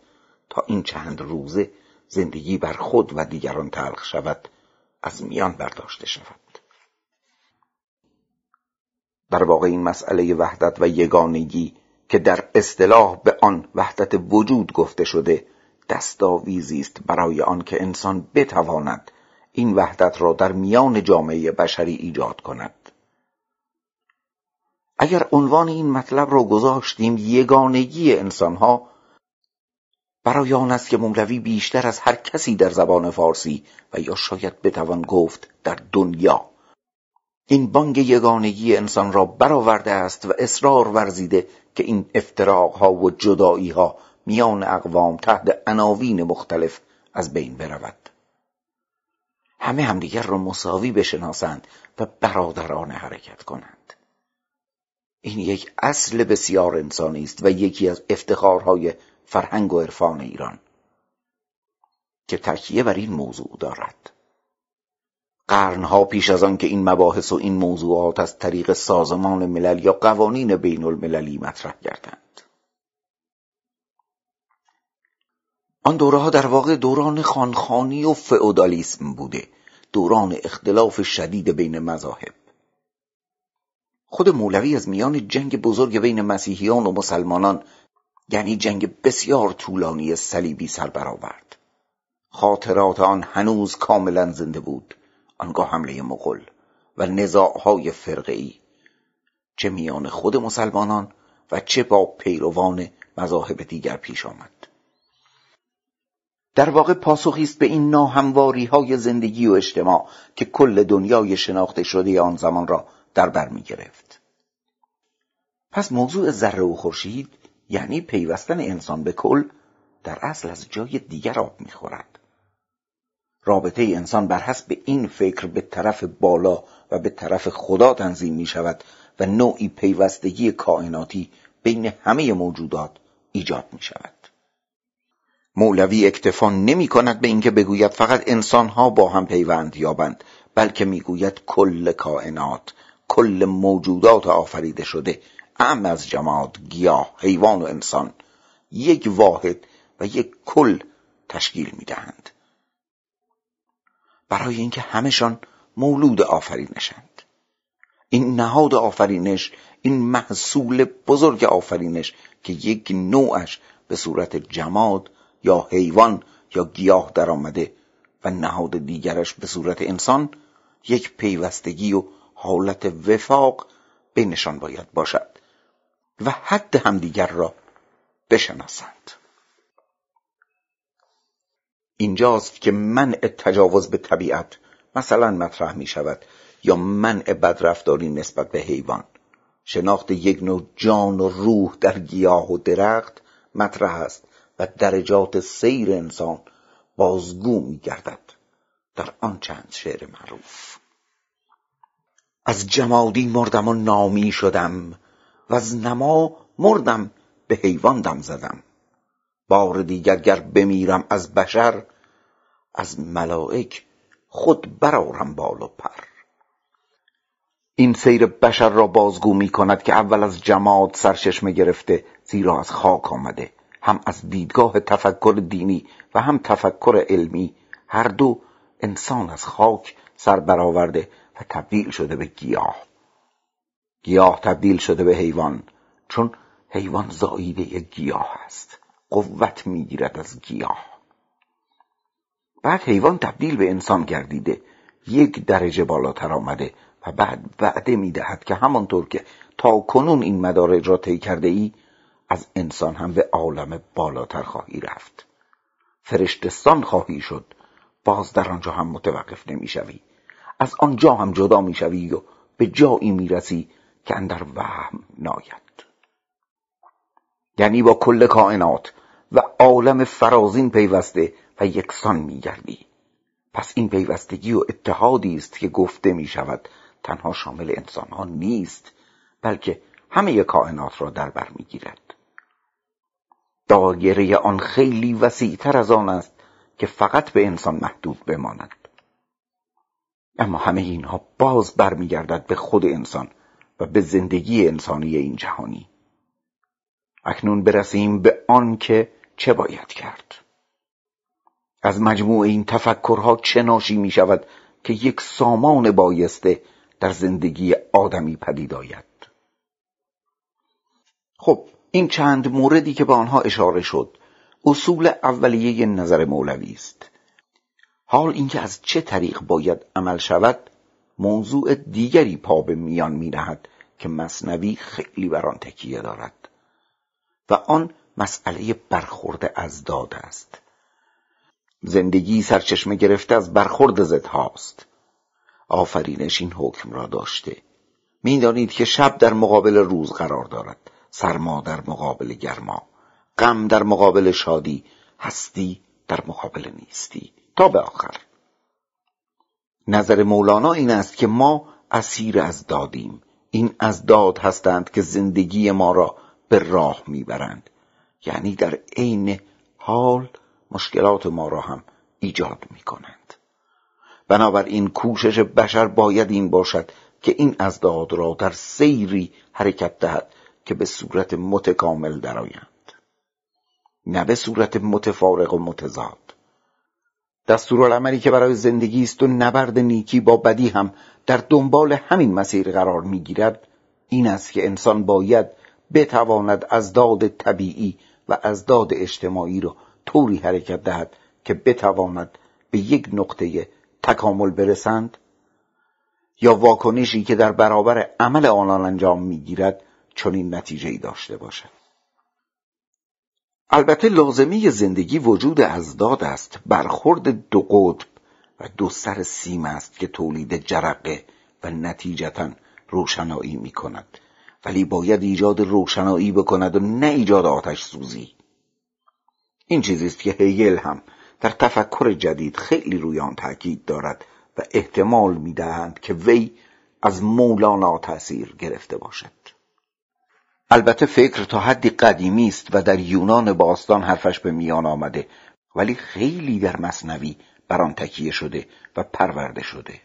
تا این چند روزه زندگی بر خود و دیگران تلخ شود از میان برداشته شود. در واقع این مسئله وحدت و یگانگی که در اصطلاح به آن وحدت وجود گفته شده دستاویزی است برای آن که انسان بتواند این وحدت را در میان جامعه بشری ایجاد کند. اگر عنوان این مطلب را گذاشتیم یگانگی انسانها برای آن است که مولوی بیشتر از هر کسی در زبان فارسی و یا شاید بتوان گفت در دنیا. این بانگ یگانگی انسان را برآورده است و اصرار ورزیده که این ها و ها میان اقوام تحت عناوین مختلف از بین برود. همه همدیگر را مساوی بشناسند و برادرانه حرکت کنند. این یک اصل بسیار انسانی است و یکی از افتخارهای فرهنگ و عرفان ایران که تکیه بر این موضوع دارد. قرنها پیش از آن که این مباحث و این موضوعات از طریق سازمان ملل یا قوانین بین المللی مطرح گردند. آن دوره ها در واقع دوران خانخانی و فئودالیسم بوده دوران اختلاف شدید بین مذاهب. خود مولوی از میان جنگ بزرگ بین مسیحیان و مسلمانان یعنی جنگ بسیار طولانی صلیبی سر برآورد. خاطرات آن هنوز کاملا زنده بود آنگاه حمله مغل و نزاعهای ای چه میان خود مسلمانان و چه با پیروان مذاهب دیگر پیش آمد. در واقع پاسخی است به این ناهمواری های زندگی و اجتماع که کل دنیای شناخته شده آن زمان را در بر می گرفت. پس موضوع ذره و خورشید یعنی پیوستن انسان به کل در اصل از جای دیگر آب می‌خورد رابطه انسان بر حسب این فکر به طرف بالا و به طرف خدا تنظیم می شود و نوعی پیوستگی کائناتی بین همه موجودات ایجاد می شود مولوی اکتفا نمی کند به اینکه بگوید فقط انسانها با هم پیوند یابند بلکه می‌گوید کل کائنات کل موجودات آفریده شده. ام از جماد گیاه حیوان و انسان. یک واحد و یک کل تشکیل می‌دهند. برای اینکه همشان مولود آفرینشند. این نهاد آفرینش این محصول بزرگ آفرینش که یک نوعش به صورت جماد یا حیوان یا گیاه درآمده و نهاد دیگرش به صورت انسان یک پیوستگی و حالت وفاق بینشان باید باشد و حد همدیگر را بشناسند. اینجاست که منع تجاوز به طبیعت مثلا مطرح می شود یا منع بدرفتاری نسبت به حیوان. شناخت یک نوع جان و روح در گیاه و درخت مطرح است و درجات سیر انسان بازگو می گردد در آن چند شعر معروف. از جمادی مردم و نامی شدم و از نما مردم به حیوان دم زدم. بار دیگر گر بمیرم از بشر از ملائک خود برارم بال و پر. این سیر بشر را بازگو می کند که اول از جماد سرچشمه گرفته زیرا از خاک آمده. هم از دیدگاه تفکر دینی و هم تفکر علمی. هر دو انسان از خاک سر برآورده و تبدیل شده به گیاه. گیاه تبدیل شده به حیوان چون حیوان زاییده گیاه است. قوت می‌گیرد از گیاه. بعد حیوان تبدیل به انسان گردیده یک درجه بالاتر آمده و بعد وعده می‌دهد که همانطور که تا کنون این مدارج را طی کرده ای از انسان هم به عالم بالاتر خواهی رفت. فرشتستان خواهی شد باز در آنجا هم متوقف نمی‌شوی. از آنجا هم جدا می‌شوی و به جایی می‌رسی که اندر وهم ناید. یعنی با کل کائنات و عالم فرازین پیوسته و یکسان میگردی پس این پیوستگی و اتحادی است که گفته می شود تنها شامل انسان ها نیست بلکه همه کائنات را در بر می‌گیرد دایره آن خیلی وسیعتر از آن است که فقط به انسان محدود بماند. اما همه اینها باز برمیگردد به خود انسان و به زندگی انسانی این جهانی. اکنون برسیم به آن که چه باید کرد. از مجموع این تفکرها چه ناشی می شود که یک سامان بایسته در زندگی آدمی پدید آید؟ خب این چند موردی که به آنها اشاره شد اصول اولیه نظر مولوی است. حال اینکه از چه طریق باید عمل شود موضوع دیگری پا به میان می که مصنوی خیلی بر آن تکیه دارد. و آن مسئله برخورد از داد است. زندگی سرچشمه گرفته از برخورد زدهاست آفرینش این حکم را داشته. می‌دانید که شب در مقابل روز قرار دارد. سرما در مقابل گرما. غم در مقابل شادی. هستی در مقابل نیستی. تا به آخر. نظر مولانا این است که ما اسیر از دادیم. این از داد هستند که زندگی ما را به راه می‌برند. یعنی در عین حال مشکلات ما را هم ایجاد می‌کنند. بنابراین کوشش بشر باید این باشد که این ازداد را در سیری حرکت دهد که به صورت متکامل درآیند. نه به صورت متفارق و متضاد. دستورالعملی که برای زندگی است و نبرد نیکی با بدی هم در دنبال همین مسیر قرار می‌گیرد این است که انسان باید بتواند از داد طبیعی و از داد اجتماعی را طوری حرکت دهد که بتواند به یک نقطه تکامل برسند یا واکنشی که در برابر عمل آنان انجام می‌گیرد چنین نتیجه ای داشته باشد. البته لازمی زندگی وجود ازداد است. برخورد دو قطب و دو سر سیم است که تولید جرقه و نتیجتا روشنایی می کند ولی باید ایجاد روشنایی بکند و نه ایجاد آتش سوزی. این چیزی است که هیگل هم در تفکر جدید خیلی روی آن تاکید دارد و احتمال می‌دهند که وی از مولانا تأثیر گرفته باشد. البته فکر تا حدی قدیمی است و در یونان باستان حرفش به میان آمده ولی خیلی در مصنوی بر آن تکیه شده و پرورده شده.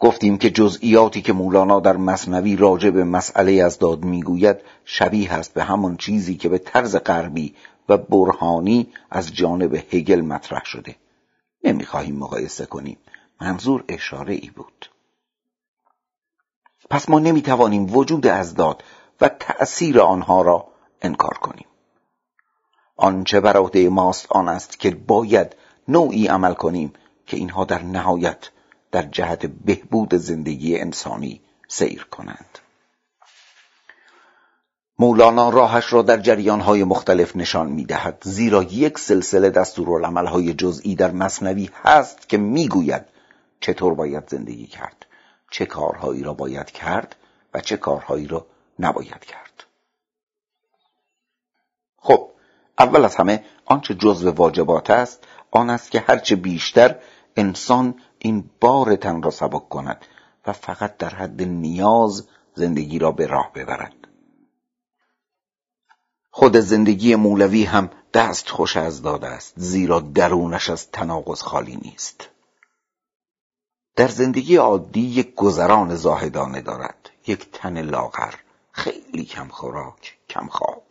گفتیم که جزئیاتی که مولانا در مصنوی راجع به مسئله از داد می‌گوید شبیه است به همان چیزی که به طرز غربی و برهانی از جانب هگل مطرح شده. نمی‌خواهیم مقایسه کنیم. منظور اشاره ای بود. پس ما نمی‌توانیم وجود ازداد و تأثیر آنها را انکار کنیم. آنچه بر عهده ماست آن است که باید نوعی عمل کنیم که اینها در نهایت در جهت بهبود زندگی انسانی سیر کنند. مولانا راهش را در جریانهای مختلف نشان می‌دهد زیرا یک سلسله دستورالعملهای جزئی در مصنوی هست که می‌گوید چطور باید زندگی کرد. چه کارهایی را باید کرد و چه کارهایی را نباید کرد. خب اول از همه آنچه جزو واجبات است آن است که هرچه بیشتر انسان این بار تن را سبک کند و فقط در حد نیاز زندگی را به راه ببرد. خود زندگی مولوی هم دست خوش از داده است زیرا درونش از تناقض خالی نیست. در زندگی عادی یک گذران زاهدانه دارد. یک تن لاغر خیلی کم خوراک کم خواب.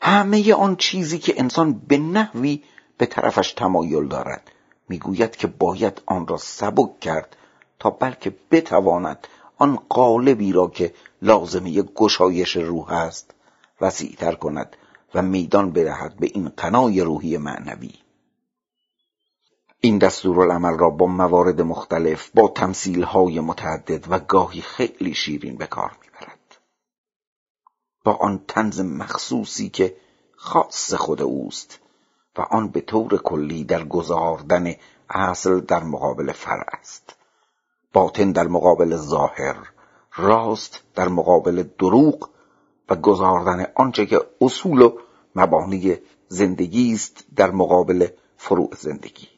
همه آن چیزی که انسان به نحوی به طرفش تمایل دارد می‌گوید که باید آن را سبک کرد تا بلکه بتواند آن قالبی را که لازمه گشایش روح است وسیعتر کند و میدان بدهد به این قنای روحی معنوی. این دستورالعمل را با موارد مختلف با های متعدد و گاهی خیلی شیرین به کار می‌برد. با آن تنز مخصوصی که خاص خود اوست و آن به طور کلی در گذاردن اصل در مقابل فرع است. باطن در مقابل ظاهر راست در مقابل دروغ و گذاردن آنچه که اصول و مبانی زندگی است در مقابل فروع زندگی.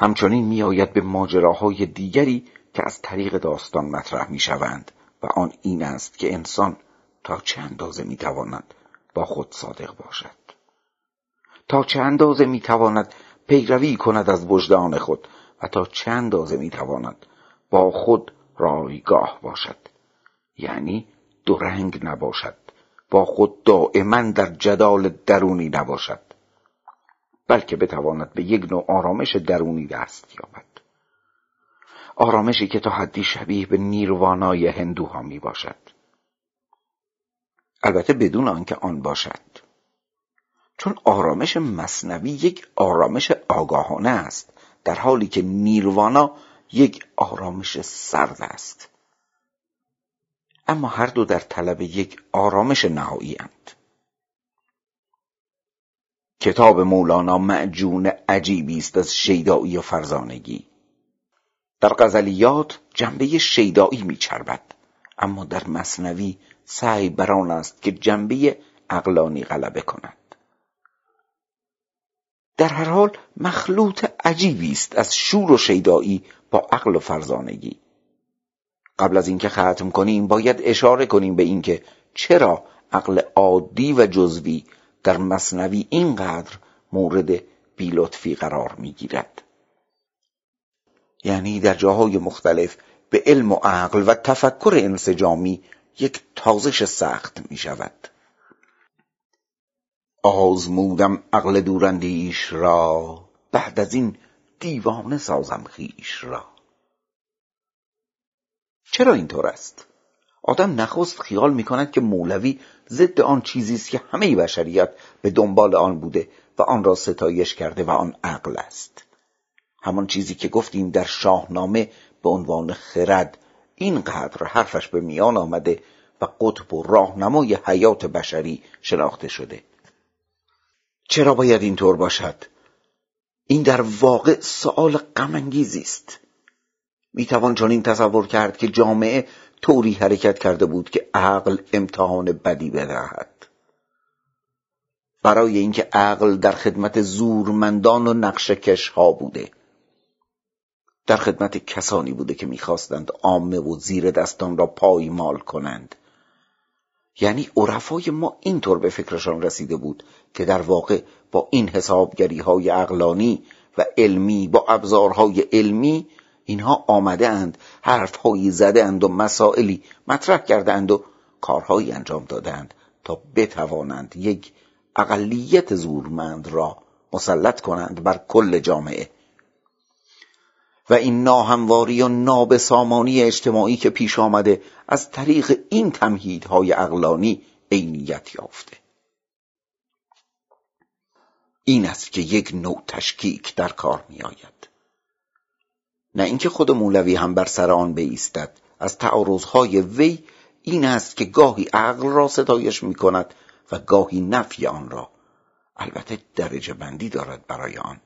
همچنین میآید به ماجراهای دیگری که از طریق داستان مطرح می‌شوند و آن این است که انسان تا چه اندازه می‌تواند با خود صادق باشد. تا چه اندازه می‌تواند پیروی کند از وجدان خود و تا چه اندازه می‌تواند با خود رایگاه باشد. یعنی دو رنگ نباشد با خود دائما در جدال درونی نباشد. بلکه بتواند به یک نوع آرامش درونی دست یابد. آرامشی که تا حدی شبیه به نیروانای هندوها می باشد. البته بدون آنکه آن باشد. چون آرامش مصنوی یک آرامش آگاهانه است در حالی که نیروانا یک آرامش سرد است. اما هر دو در طلب یک آرامش نهایی اند. کتاب مولانا معجون عجیبی است از شیدایی و فرزانگی. در غزلیات جنبه شیدایی میچربد اما در مصنوی سعی بر آن است که جنبه عقلانی غلبه کند. در هر حال مخلوط عجیبی است از شور و شیدایی با عقل و فرزانگی. قبل از اینکه ختم کنیم باید اشاره کنیم به اینکه چرا عقل عادی و جزوی در مصنوی اینقدر مورد بیلطفی قرار می‌گیرد. یعنی در جاهای مختلف به علم و عقل و تفکر انسجامی یک تازش سخت می شود آزمودم عقل دوراندیش را بعد از این دیوانه سازم خیش را. چرا اینطور است؟ آدم نخست خیال می کند که مولوی ضد آن چیزی است که همه بشریت به دنبال آن بوده و آن را ستایش کرده و آن عقل است. همان چیزی که گفتیم در شاهنامه به عنوان خرد اینقدر حرفش به میان آمده و قطب و راهنمای حیات بشری شناخته شده. چرا باید اینطور باشد؟ این در واقع سؤال غم است. می‌توان چنین تصور کرد که جامعه طوری حرکت کرده بود که عقل امتحان بدی بدهد. برای اینکه عقل در خدمت زورمندان و نقشکش ها بوده. در خدمت کسانی بوده که می‌خواستند عامه و زیر دستان را پایمال کنند. یعنی عرفای ما اینطور به فکرشان رسیده بود که در واقع با این حسابگری های اقلانی و علمی با ابزارهای علمی اینها آمده اند حرفهایی زده اند و مسائلی مطرح کرده اند و کارهایی انجام دادند تا بتوانند یک اقلیت زورمند را مسلط کنند بر کل جامعه. و این ناهمواری و نابسامانی اجتماعی که پیش آمده از طریق این تمهیدهای اقلانی عینیت یافته. این است که یک نوع تشکیک در کار می آید نه اینکه خود مولوی هم بر سر آن بایستد. از تعارضهای وی این است که گاهی عقل را ستایش می کند و گاهی نفی آن را. البته درجه بندی دارد برای آن.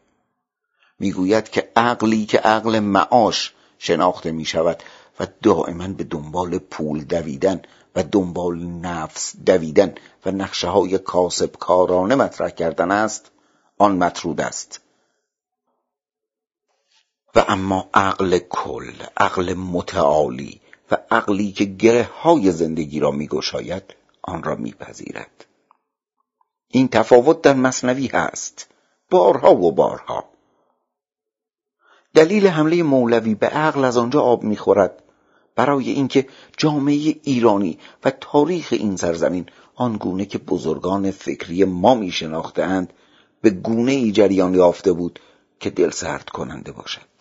می‌گوید که عقلی که عقل معاش شناخته می شود و دائما به دنبال پول دویدن و دنبال نفس دویدن و نقشه های کاسب کارانه مطرح کردن است آن مطرود است. و اما عقل کل عقل متعالی و عقلی که گره های زندگی را میگشاید آن را میپذیرد. این تفاوت در مصنوی هست بارها و بارها. دلیل حمله مولوی به عقل از آنجا آب می‌خورد. برای اینکه جامعه ایرانی و تاریخ این سرزمین آنگونه که بزرگان فکری ما می شناختند به گونه ای جریان یافته بود که دل سرد کننده باشد.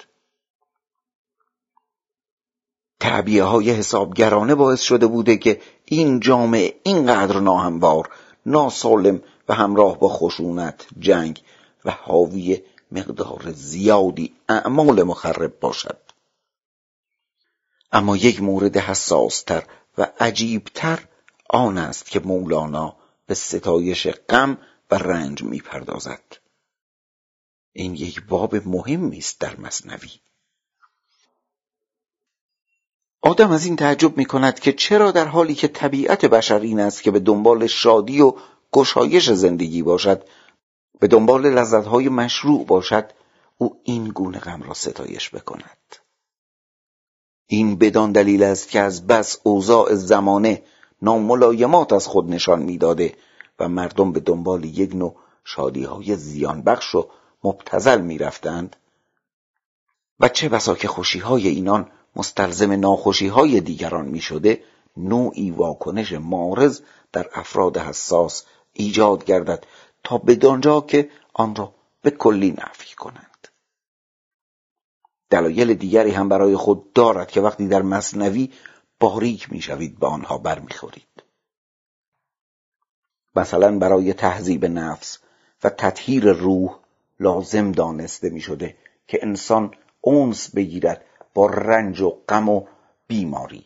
تعبیه های حسابگرانه باعث شده بوده که این جامعه اینقدر ناهموار ناسالم و همراه با خشونت جنگ و حاوی مقدار زیادی اعمال مخرب باشد. اما یک مورد حساستر و عجیبتر آن است که مولانا به ستایش غم و رنج می‌پردازد. این یک باب مهمی است در مصنوی. آدم از این تعجب می کند که چرا در حالی که طبیعت بشر این است که به دنبال شادی و گشایش زندگی باشد به دنبال لذتهای مشروع باشد او این گونه غم را ستایش بکند. این بدان دلیل است که از بس اوضاع زمانه ناملایمات از خود نشان می‌داده و مردم به دنبال یک نوع شادی های زیان بخش و مبتزل می‌رفتند. و چه بسا که خوشی های اینان مستلزم ناخوشی های دیگران می شده نوعی واکنش مارز در افراد حساس ایجاد گردد تا بدانجا که آن را به کلی نفی کنند. دلایل دیگری هم برای خود دارد که وقتی در مصنوی باریک می‌شوید به آنها برمیخورید. مثلا برای تهذیب نفس و تطهیر روح لازم دانسته می شده که انسان اونس بگیرد با رنج و غم و بیماری.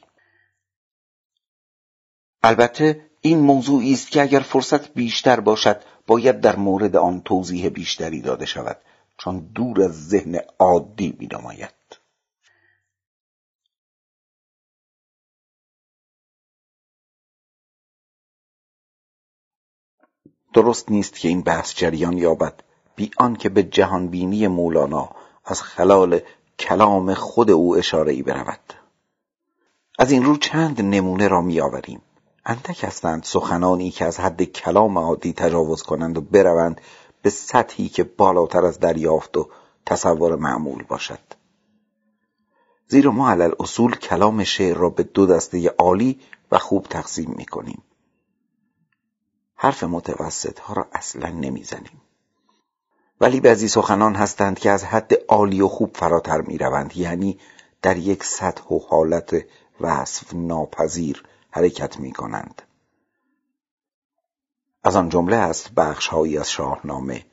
البته این موضوعی است که اگر فرصت بیشتر باشد باید در مورد آن توضیح بیشتری داده شود چون دور از ذهن عادی می نماید درست نیست که این بحث جریان یابد. بی آنکه به جهانبینی مولانا از خلال کلام خود او اشاره ای برود. از این رو چند نمونه را میآوریم. اندک هستند سخنانی که از حد کلام عادی تجاوز کنند و بروند به سطحی که بالاتر از دریافت و تصور معمول باشد. زیرا ما علل اصول کلام شعر را به دو دسته عالی و خوب تقسیم می کنیم حرف متوسط ها را اصلا نمی‌زنیم. ولی بعضی سخنان هستند که از حد عالی و خوب فراتر می روند یعنی در یک سطح و حالت وصف ناپذیر حرکت می کنند از آن جمله است بخشهایی از شاهنامه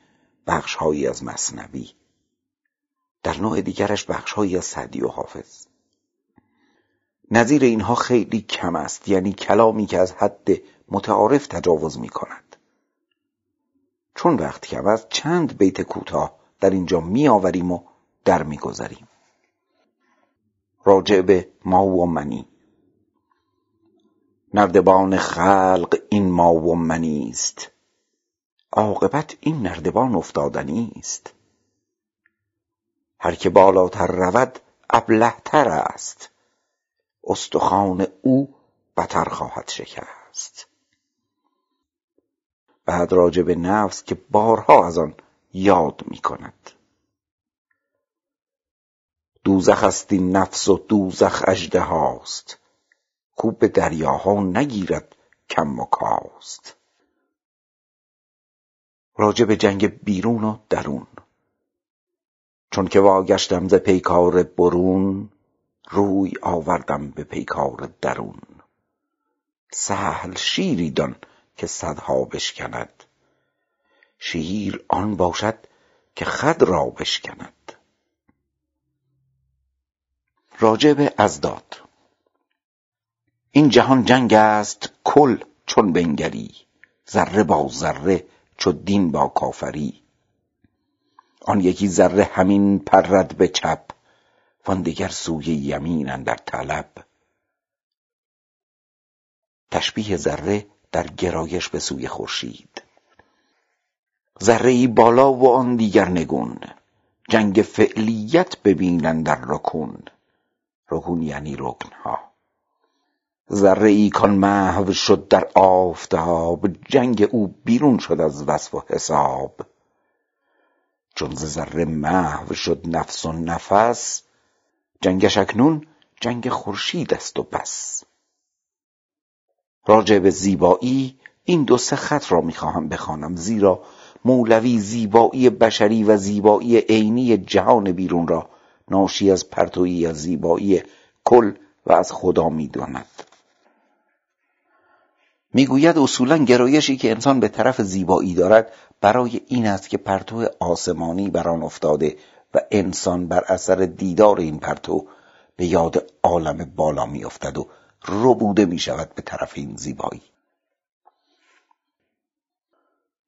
بخشهایی از مصنوی. در نوع دیگرش بخشهایی از سعدی و حافظ. نظیر اینها خیلی کم است. یعنی کلامی که از حد متعارف تجاوز می کند چون وقت کم است چند بیت کوتاه در اینجا می آوریم و در می گذاریم راجع به ما و منی. نردبان خلق این ما و منی است. عاقبت این نردبان افتادنی است. هر که بالاتر رود ابلهتر است. استخوان او بتر خواهد شکست. بعد راجع به نفس که بارها از آن یاد می کند دوزخ است این نفس و دوزخ هاست. خوب به دریاها نگیرد کم و کاست. راجع به جنگ بیرون و درون. چون که واگشتم ز پیکار برون روی آوردم به پیکار درون. سهل شیری دان که صدها بشکند. شیر آن باشد که خد را بشکند. راجع به ازداد. این جهان جنگ است کل چون بنگری ذره با ذره چو دین با کافری. آن یکی ذره همین پرد به چپ وان دگر سوی یمین اندر طلب. تشبیه ذره در گرایش به سوی خورشید. ذره بالا و آن دیگر نگون. جنگ فعلیت ببین در رکون. رکون یعنی رکنها. ذره ای کان محو شد در آفتاب جنگ او بیرون شد از وصف و حساب. چون ز ذره محو شد نفس و نفس جنگش اکنون جنگ خورشید است و بس راجع به زیبایی این دو سه خط را می‌خواهم بخوانم زیرا مولوی زیبایی بشری و زیبایی عینی جهان بیرون را ناشی از پرتویی از زیبایی کل و از خدا می‌داند. می‌گوید اصولا گرایشی که انسان به طرف زیبایی دارد برای این است که پرتو آسمانی بر آن افتاده و انسان بر اثر دیدار این پرتو به یاد عالم بالا میافتد و ربوده می شود به طرف این زیبایی.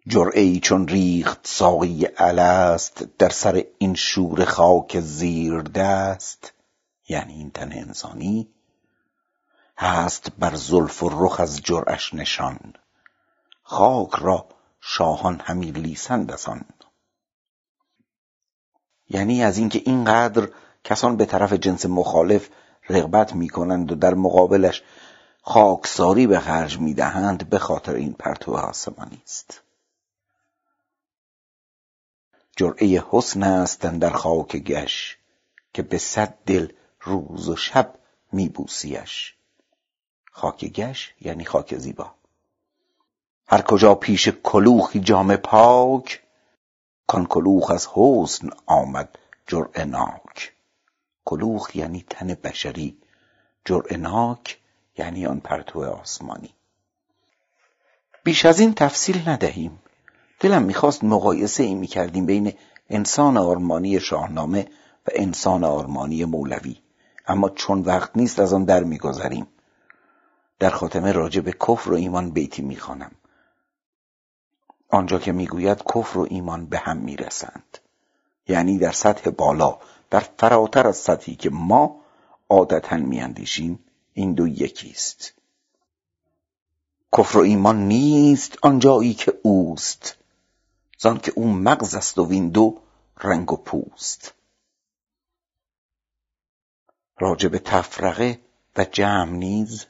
جرعه ای چون ریخت ساقی الست در سر این شور خاک زیر دست یعنی این تن انسانی هست بر زلف و رخ از جرعش نشان. خاک را شاهان همی لیسند از آن. یعنی از اینکه اینقدر کسان به طرف جنس مخالف رغبت می‌کنند و در مقابلش خاکساری به خرج می‌دهند به خاطر این پرتو آسمانی است. جرعه حسن است در خاک گش که به صد دل روز و شب میبوسیش. خاک گش یعنی خاک زیبا. هر کجا پیش کلوخی جام پاک کان کلوخ از حسن آمد جرعه ناک. کلوخ یعنی تن بشری. جرعه ناک یعنی آن پرتو آسمانی. بیش از این تفصیل ندهیم. دلم می‌خواست مقایسه ای می‌کردیم بین انسان آرمانی شاهنامه و انسان آرمانی مولوی. اما چون وقت نیست از آن در میگذریم. در خاتمه راجع به کفر و ایمان بیتی می‌خوانم. آنجا که می‌گوید کفر و ایمان به هم می‌رسند. یعنی در سطح بالا در فراتر از سطحی که ما عادتا میاندیشیم این دو یکیست کفر و ایمان نیست آنجایی که اوست. زان که او مغز است و وین دو رنگ و پوست. راجع به تفرقه و جمع نیز.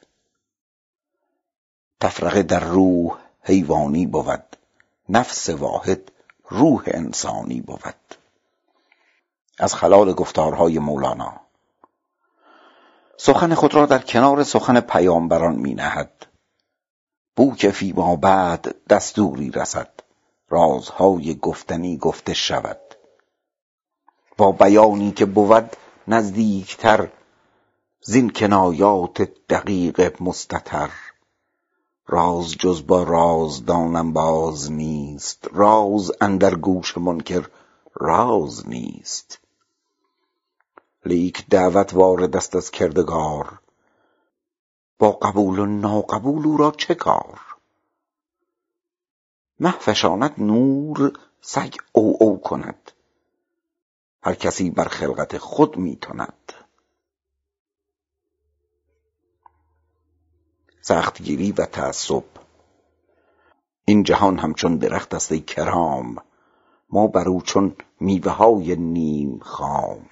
تفرقه در روح حیوانی بود. نفس واحد روح انسانی بود. از خلال گفتارهای مولانا. سخن خود را در کنار سخن پیامبران می نهد. بو که فیما بعد دستوری رسد. رازهای گفتنی گفته شود. با بیانی که بود نزدیکتر زین کنایات دقیق مستتر. راز جز با رازدانم باز نیست. راز اندر گوش منکر راز نیست. لیک دعوت وارد است از کردگار. با قبول و ناقبول او را چه کار؟ مه فشاند نور سگ او او کند. هر کسی بر خلقت خود میتند سختگیری و تعصب. این جهان همچون درخت است ای کرام. ما بر او چون میوه های نیم خام.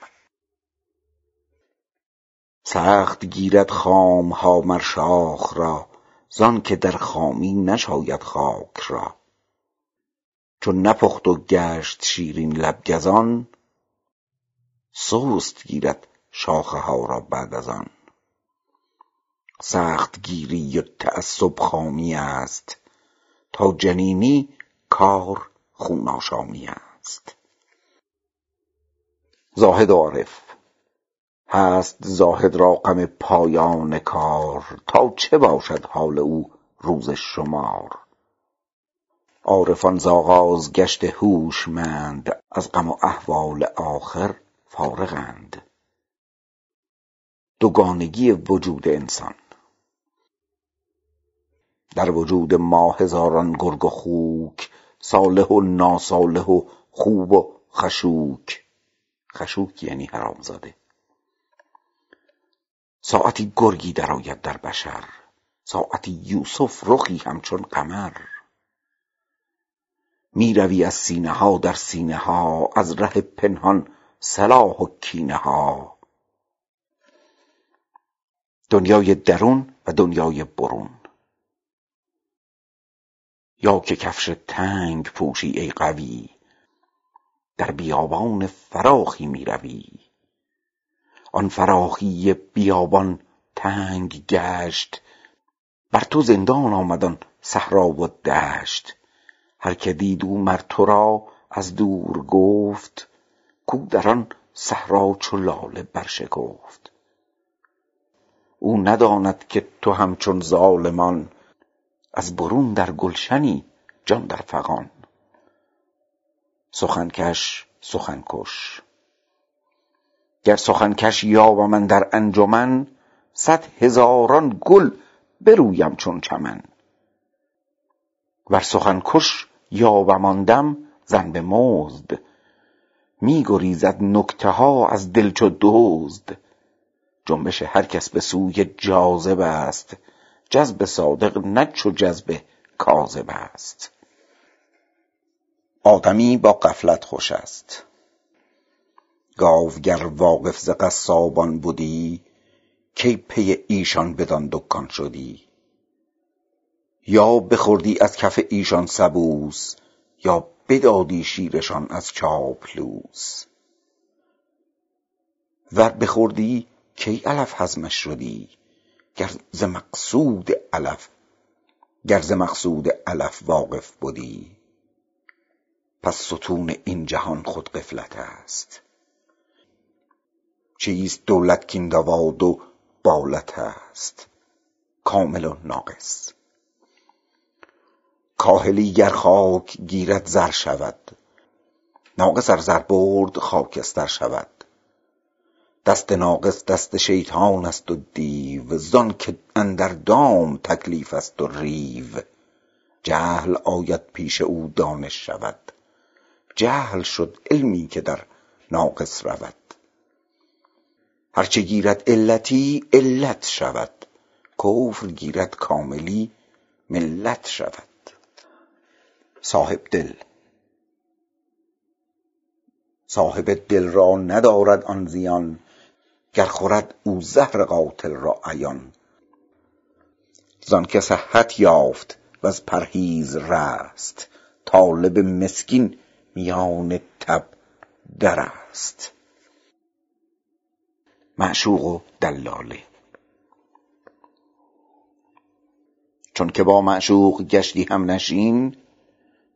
سخت گیرد خام ها مر شاخ را زان که در خامی نشاید خاک را. چون نپخت و گشت شیرین لب گزان سست گیرد شاخه ها را بعد از آن. سخت گیری و تعصب خامی است تا جنینی کار خون آشامی است. زاهد و عارف هست زاهد را غم پایان کار تا چه باشد حال او روز شمار؟ عارفان ز آغاز گشت هوشمند از غم و احوال آخر فارغند. دوگانگی وجود انسان در وجود ما هزاران گرگ و خوک صالح و ناصالح و خوب و خشوک. خشوک یعنی حرامزاده. ساعتی گرگی درآید در بشر. ساعتی یوسف رخی همچون قمر. می روی از سینه ها در سینه ها از ره پنهان صلاح و کینه ها. دنیای درون و دنیای برون. یا که کفش تنگ پوشی ای قوی در بیابان فراخی می روی آن فراخی بیابان تنگ گشت. بر تو زندان آمد آن صحرا و دشت. هر که دید او مر تو را از دور گفت کو در آن صحرا چو لاله برشکفت. او نداند که تو همچون ظالمان از برون در گلشنی جان در فغان. سخن کش سخن کش. گر سخن کش یابم اندر انجمن صد هزاران گل برویم چون چمن. ور سخن کش یابم آن دم زن به مزد. می گریزد نکته ها از دل چو دزد. جنبش هر کس به سوی جاذب است. جذب صادق نه چو جذب کاذب است. آدمی با غفلت خوش است. گاو گر واقف ز قصابان بدی کی پی ایشان بدان دکان شدی؟ یا بخوردی از کف ایشان سبوس یا بدادی شیرشان از چاپلوس ور بخوردی کی علف هضمش شدی؟ گر ز مقصود علف واقف بدی پس ستون این جهان خود غفلت است. چیست دولت کاین دواد و بالت است؟ کامل و ناقص. کاهلی گر خاک گیرد زر شود. ناقص ار زر برد خاکستر شود. دست ناقص دست شیطان است و دیو. زانک اندر دام تکلیف است و ریو. جهل آید پیش او دانش شود. جهل شد علمی که در ناقص رود. هر چه گیرد علتی علت شود. کفر گیرد کاملی ملت شود. صاحب دل. صاحب دل را ندارد آن زیان گر خورد او زهر قاتل را عیان. زانک صحت یافت وز پرهیز رست طالب مسکین میان تب در است. معشوق و دلاله. چون که با معشوق گشتی هم نشین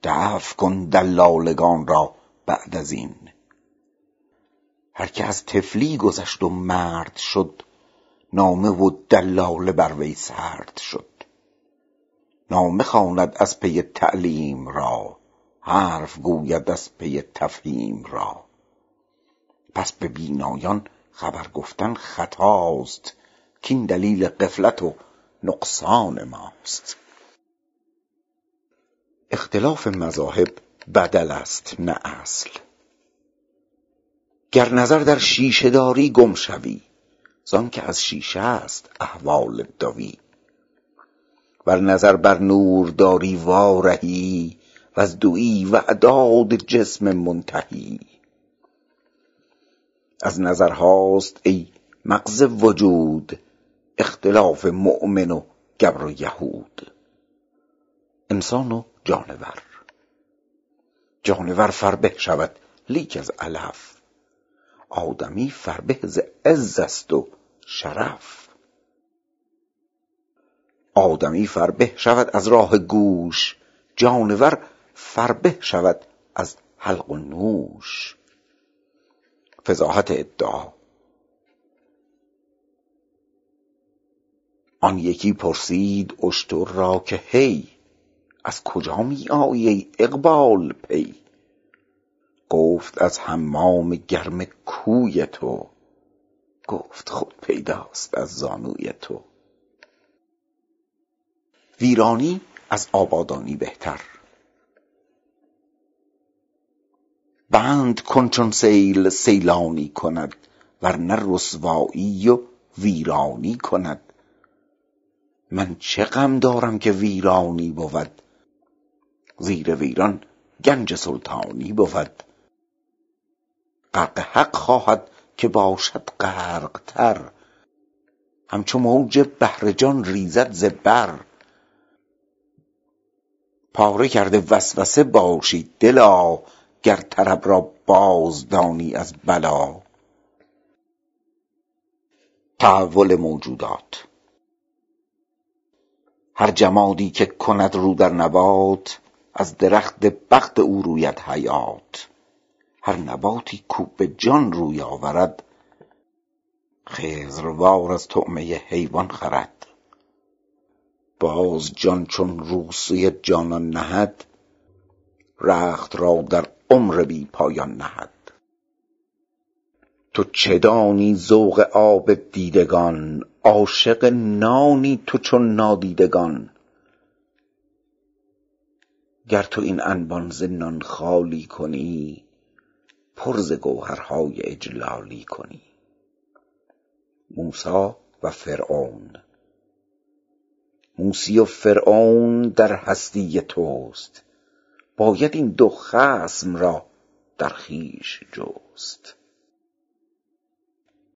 دفع کن دلالگان را بعد از این. هر که از طفلی گذشت و مرد شد نامه و دلاله بر وی سرد شد. نامه خواند از پی تعلیم را حرف گوید از پی تفهیم را. پس به بینایان خبر گفتن خطاست کاین دلیل غفلت و نقصان ماست. اختلاف مذاهب بدل است نه اصل. گر نظر در شیشه داری گم شوی زانک از شیشه است احوال دوی. ور نظر بر نور داری وا رهی وز دویی و اعداد جسم منتهی. از نظرهاست ای مغز وجود اختلاف مؤمن و گبر و یهود. انسان و جانور. جانور فربه شود لیک از علف. آدمی فربه ز عز است و شرف. آدمی فربه شود از راه گوش جانور فربه شود از حلق و نوش. فضاحت ادعا. آن یکی پرسید اشتر را که هی از کجا می آیی اقبال پی؟ گفت از حمام گرم کوی تو. گفت خود پیداست از زانوی تو. ویرانی از آبادانی بهتر. بند کن چون سیل سیلانی کند ورنه رسوایی و ویرانی کند. من چه غم دارم که ویرانی بود زیر ویران گنج سلطانی بود. غرق حق خواهد که باشد غرق تر همچو موج بحر جان ریزد ز بر. پاره کرده وسوسه باشی دلا گر طرب را باز دانی از بلا. تحول موجودات. هر جمادی که کند رو در نبات از درخت بخت او روید حیات. هر نباتی کو به جان روی آورد خضروار از طعمه حیوان خورد باز جان چون رو سوی جانان نهد رخت را در عمر بی پایان نهد. تو چه دانی ذوق آب دیدگان؟ عاشق نانی تو چون نادیدگان. گر تو این انبان ز نان خالی کنی پر ز گوهرهای اجلالی کنی. موسی و فرعون. موسی و فرعون در هستی توست. باید این دو خصم را در خویش جست.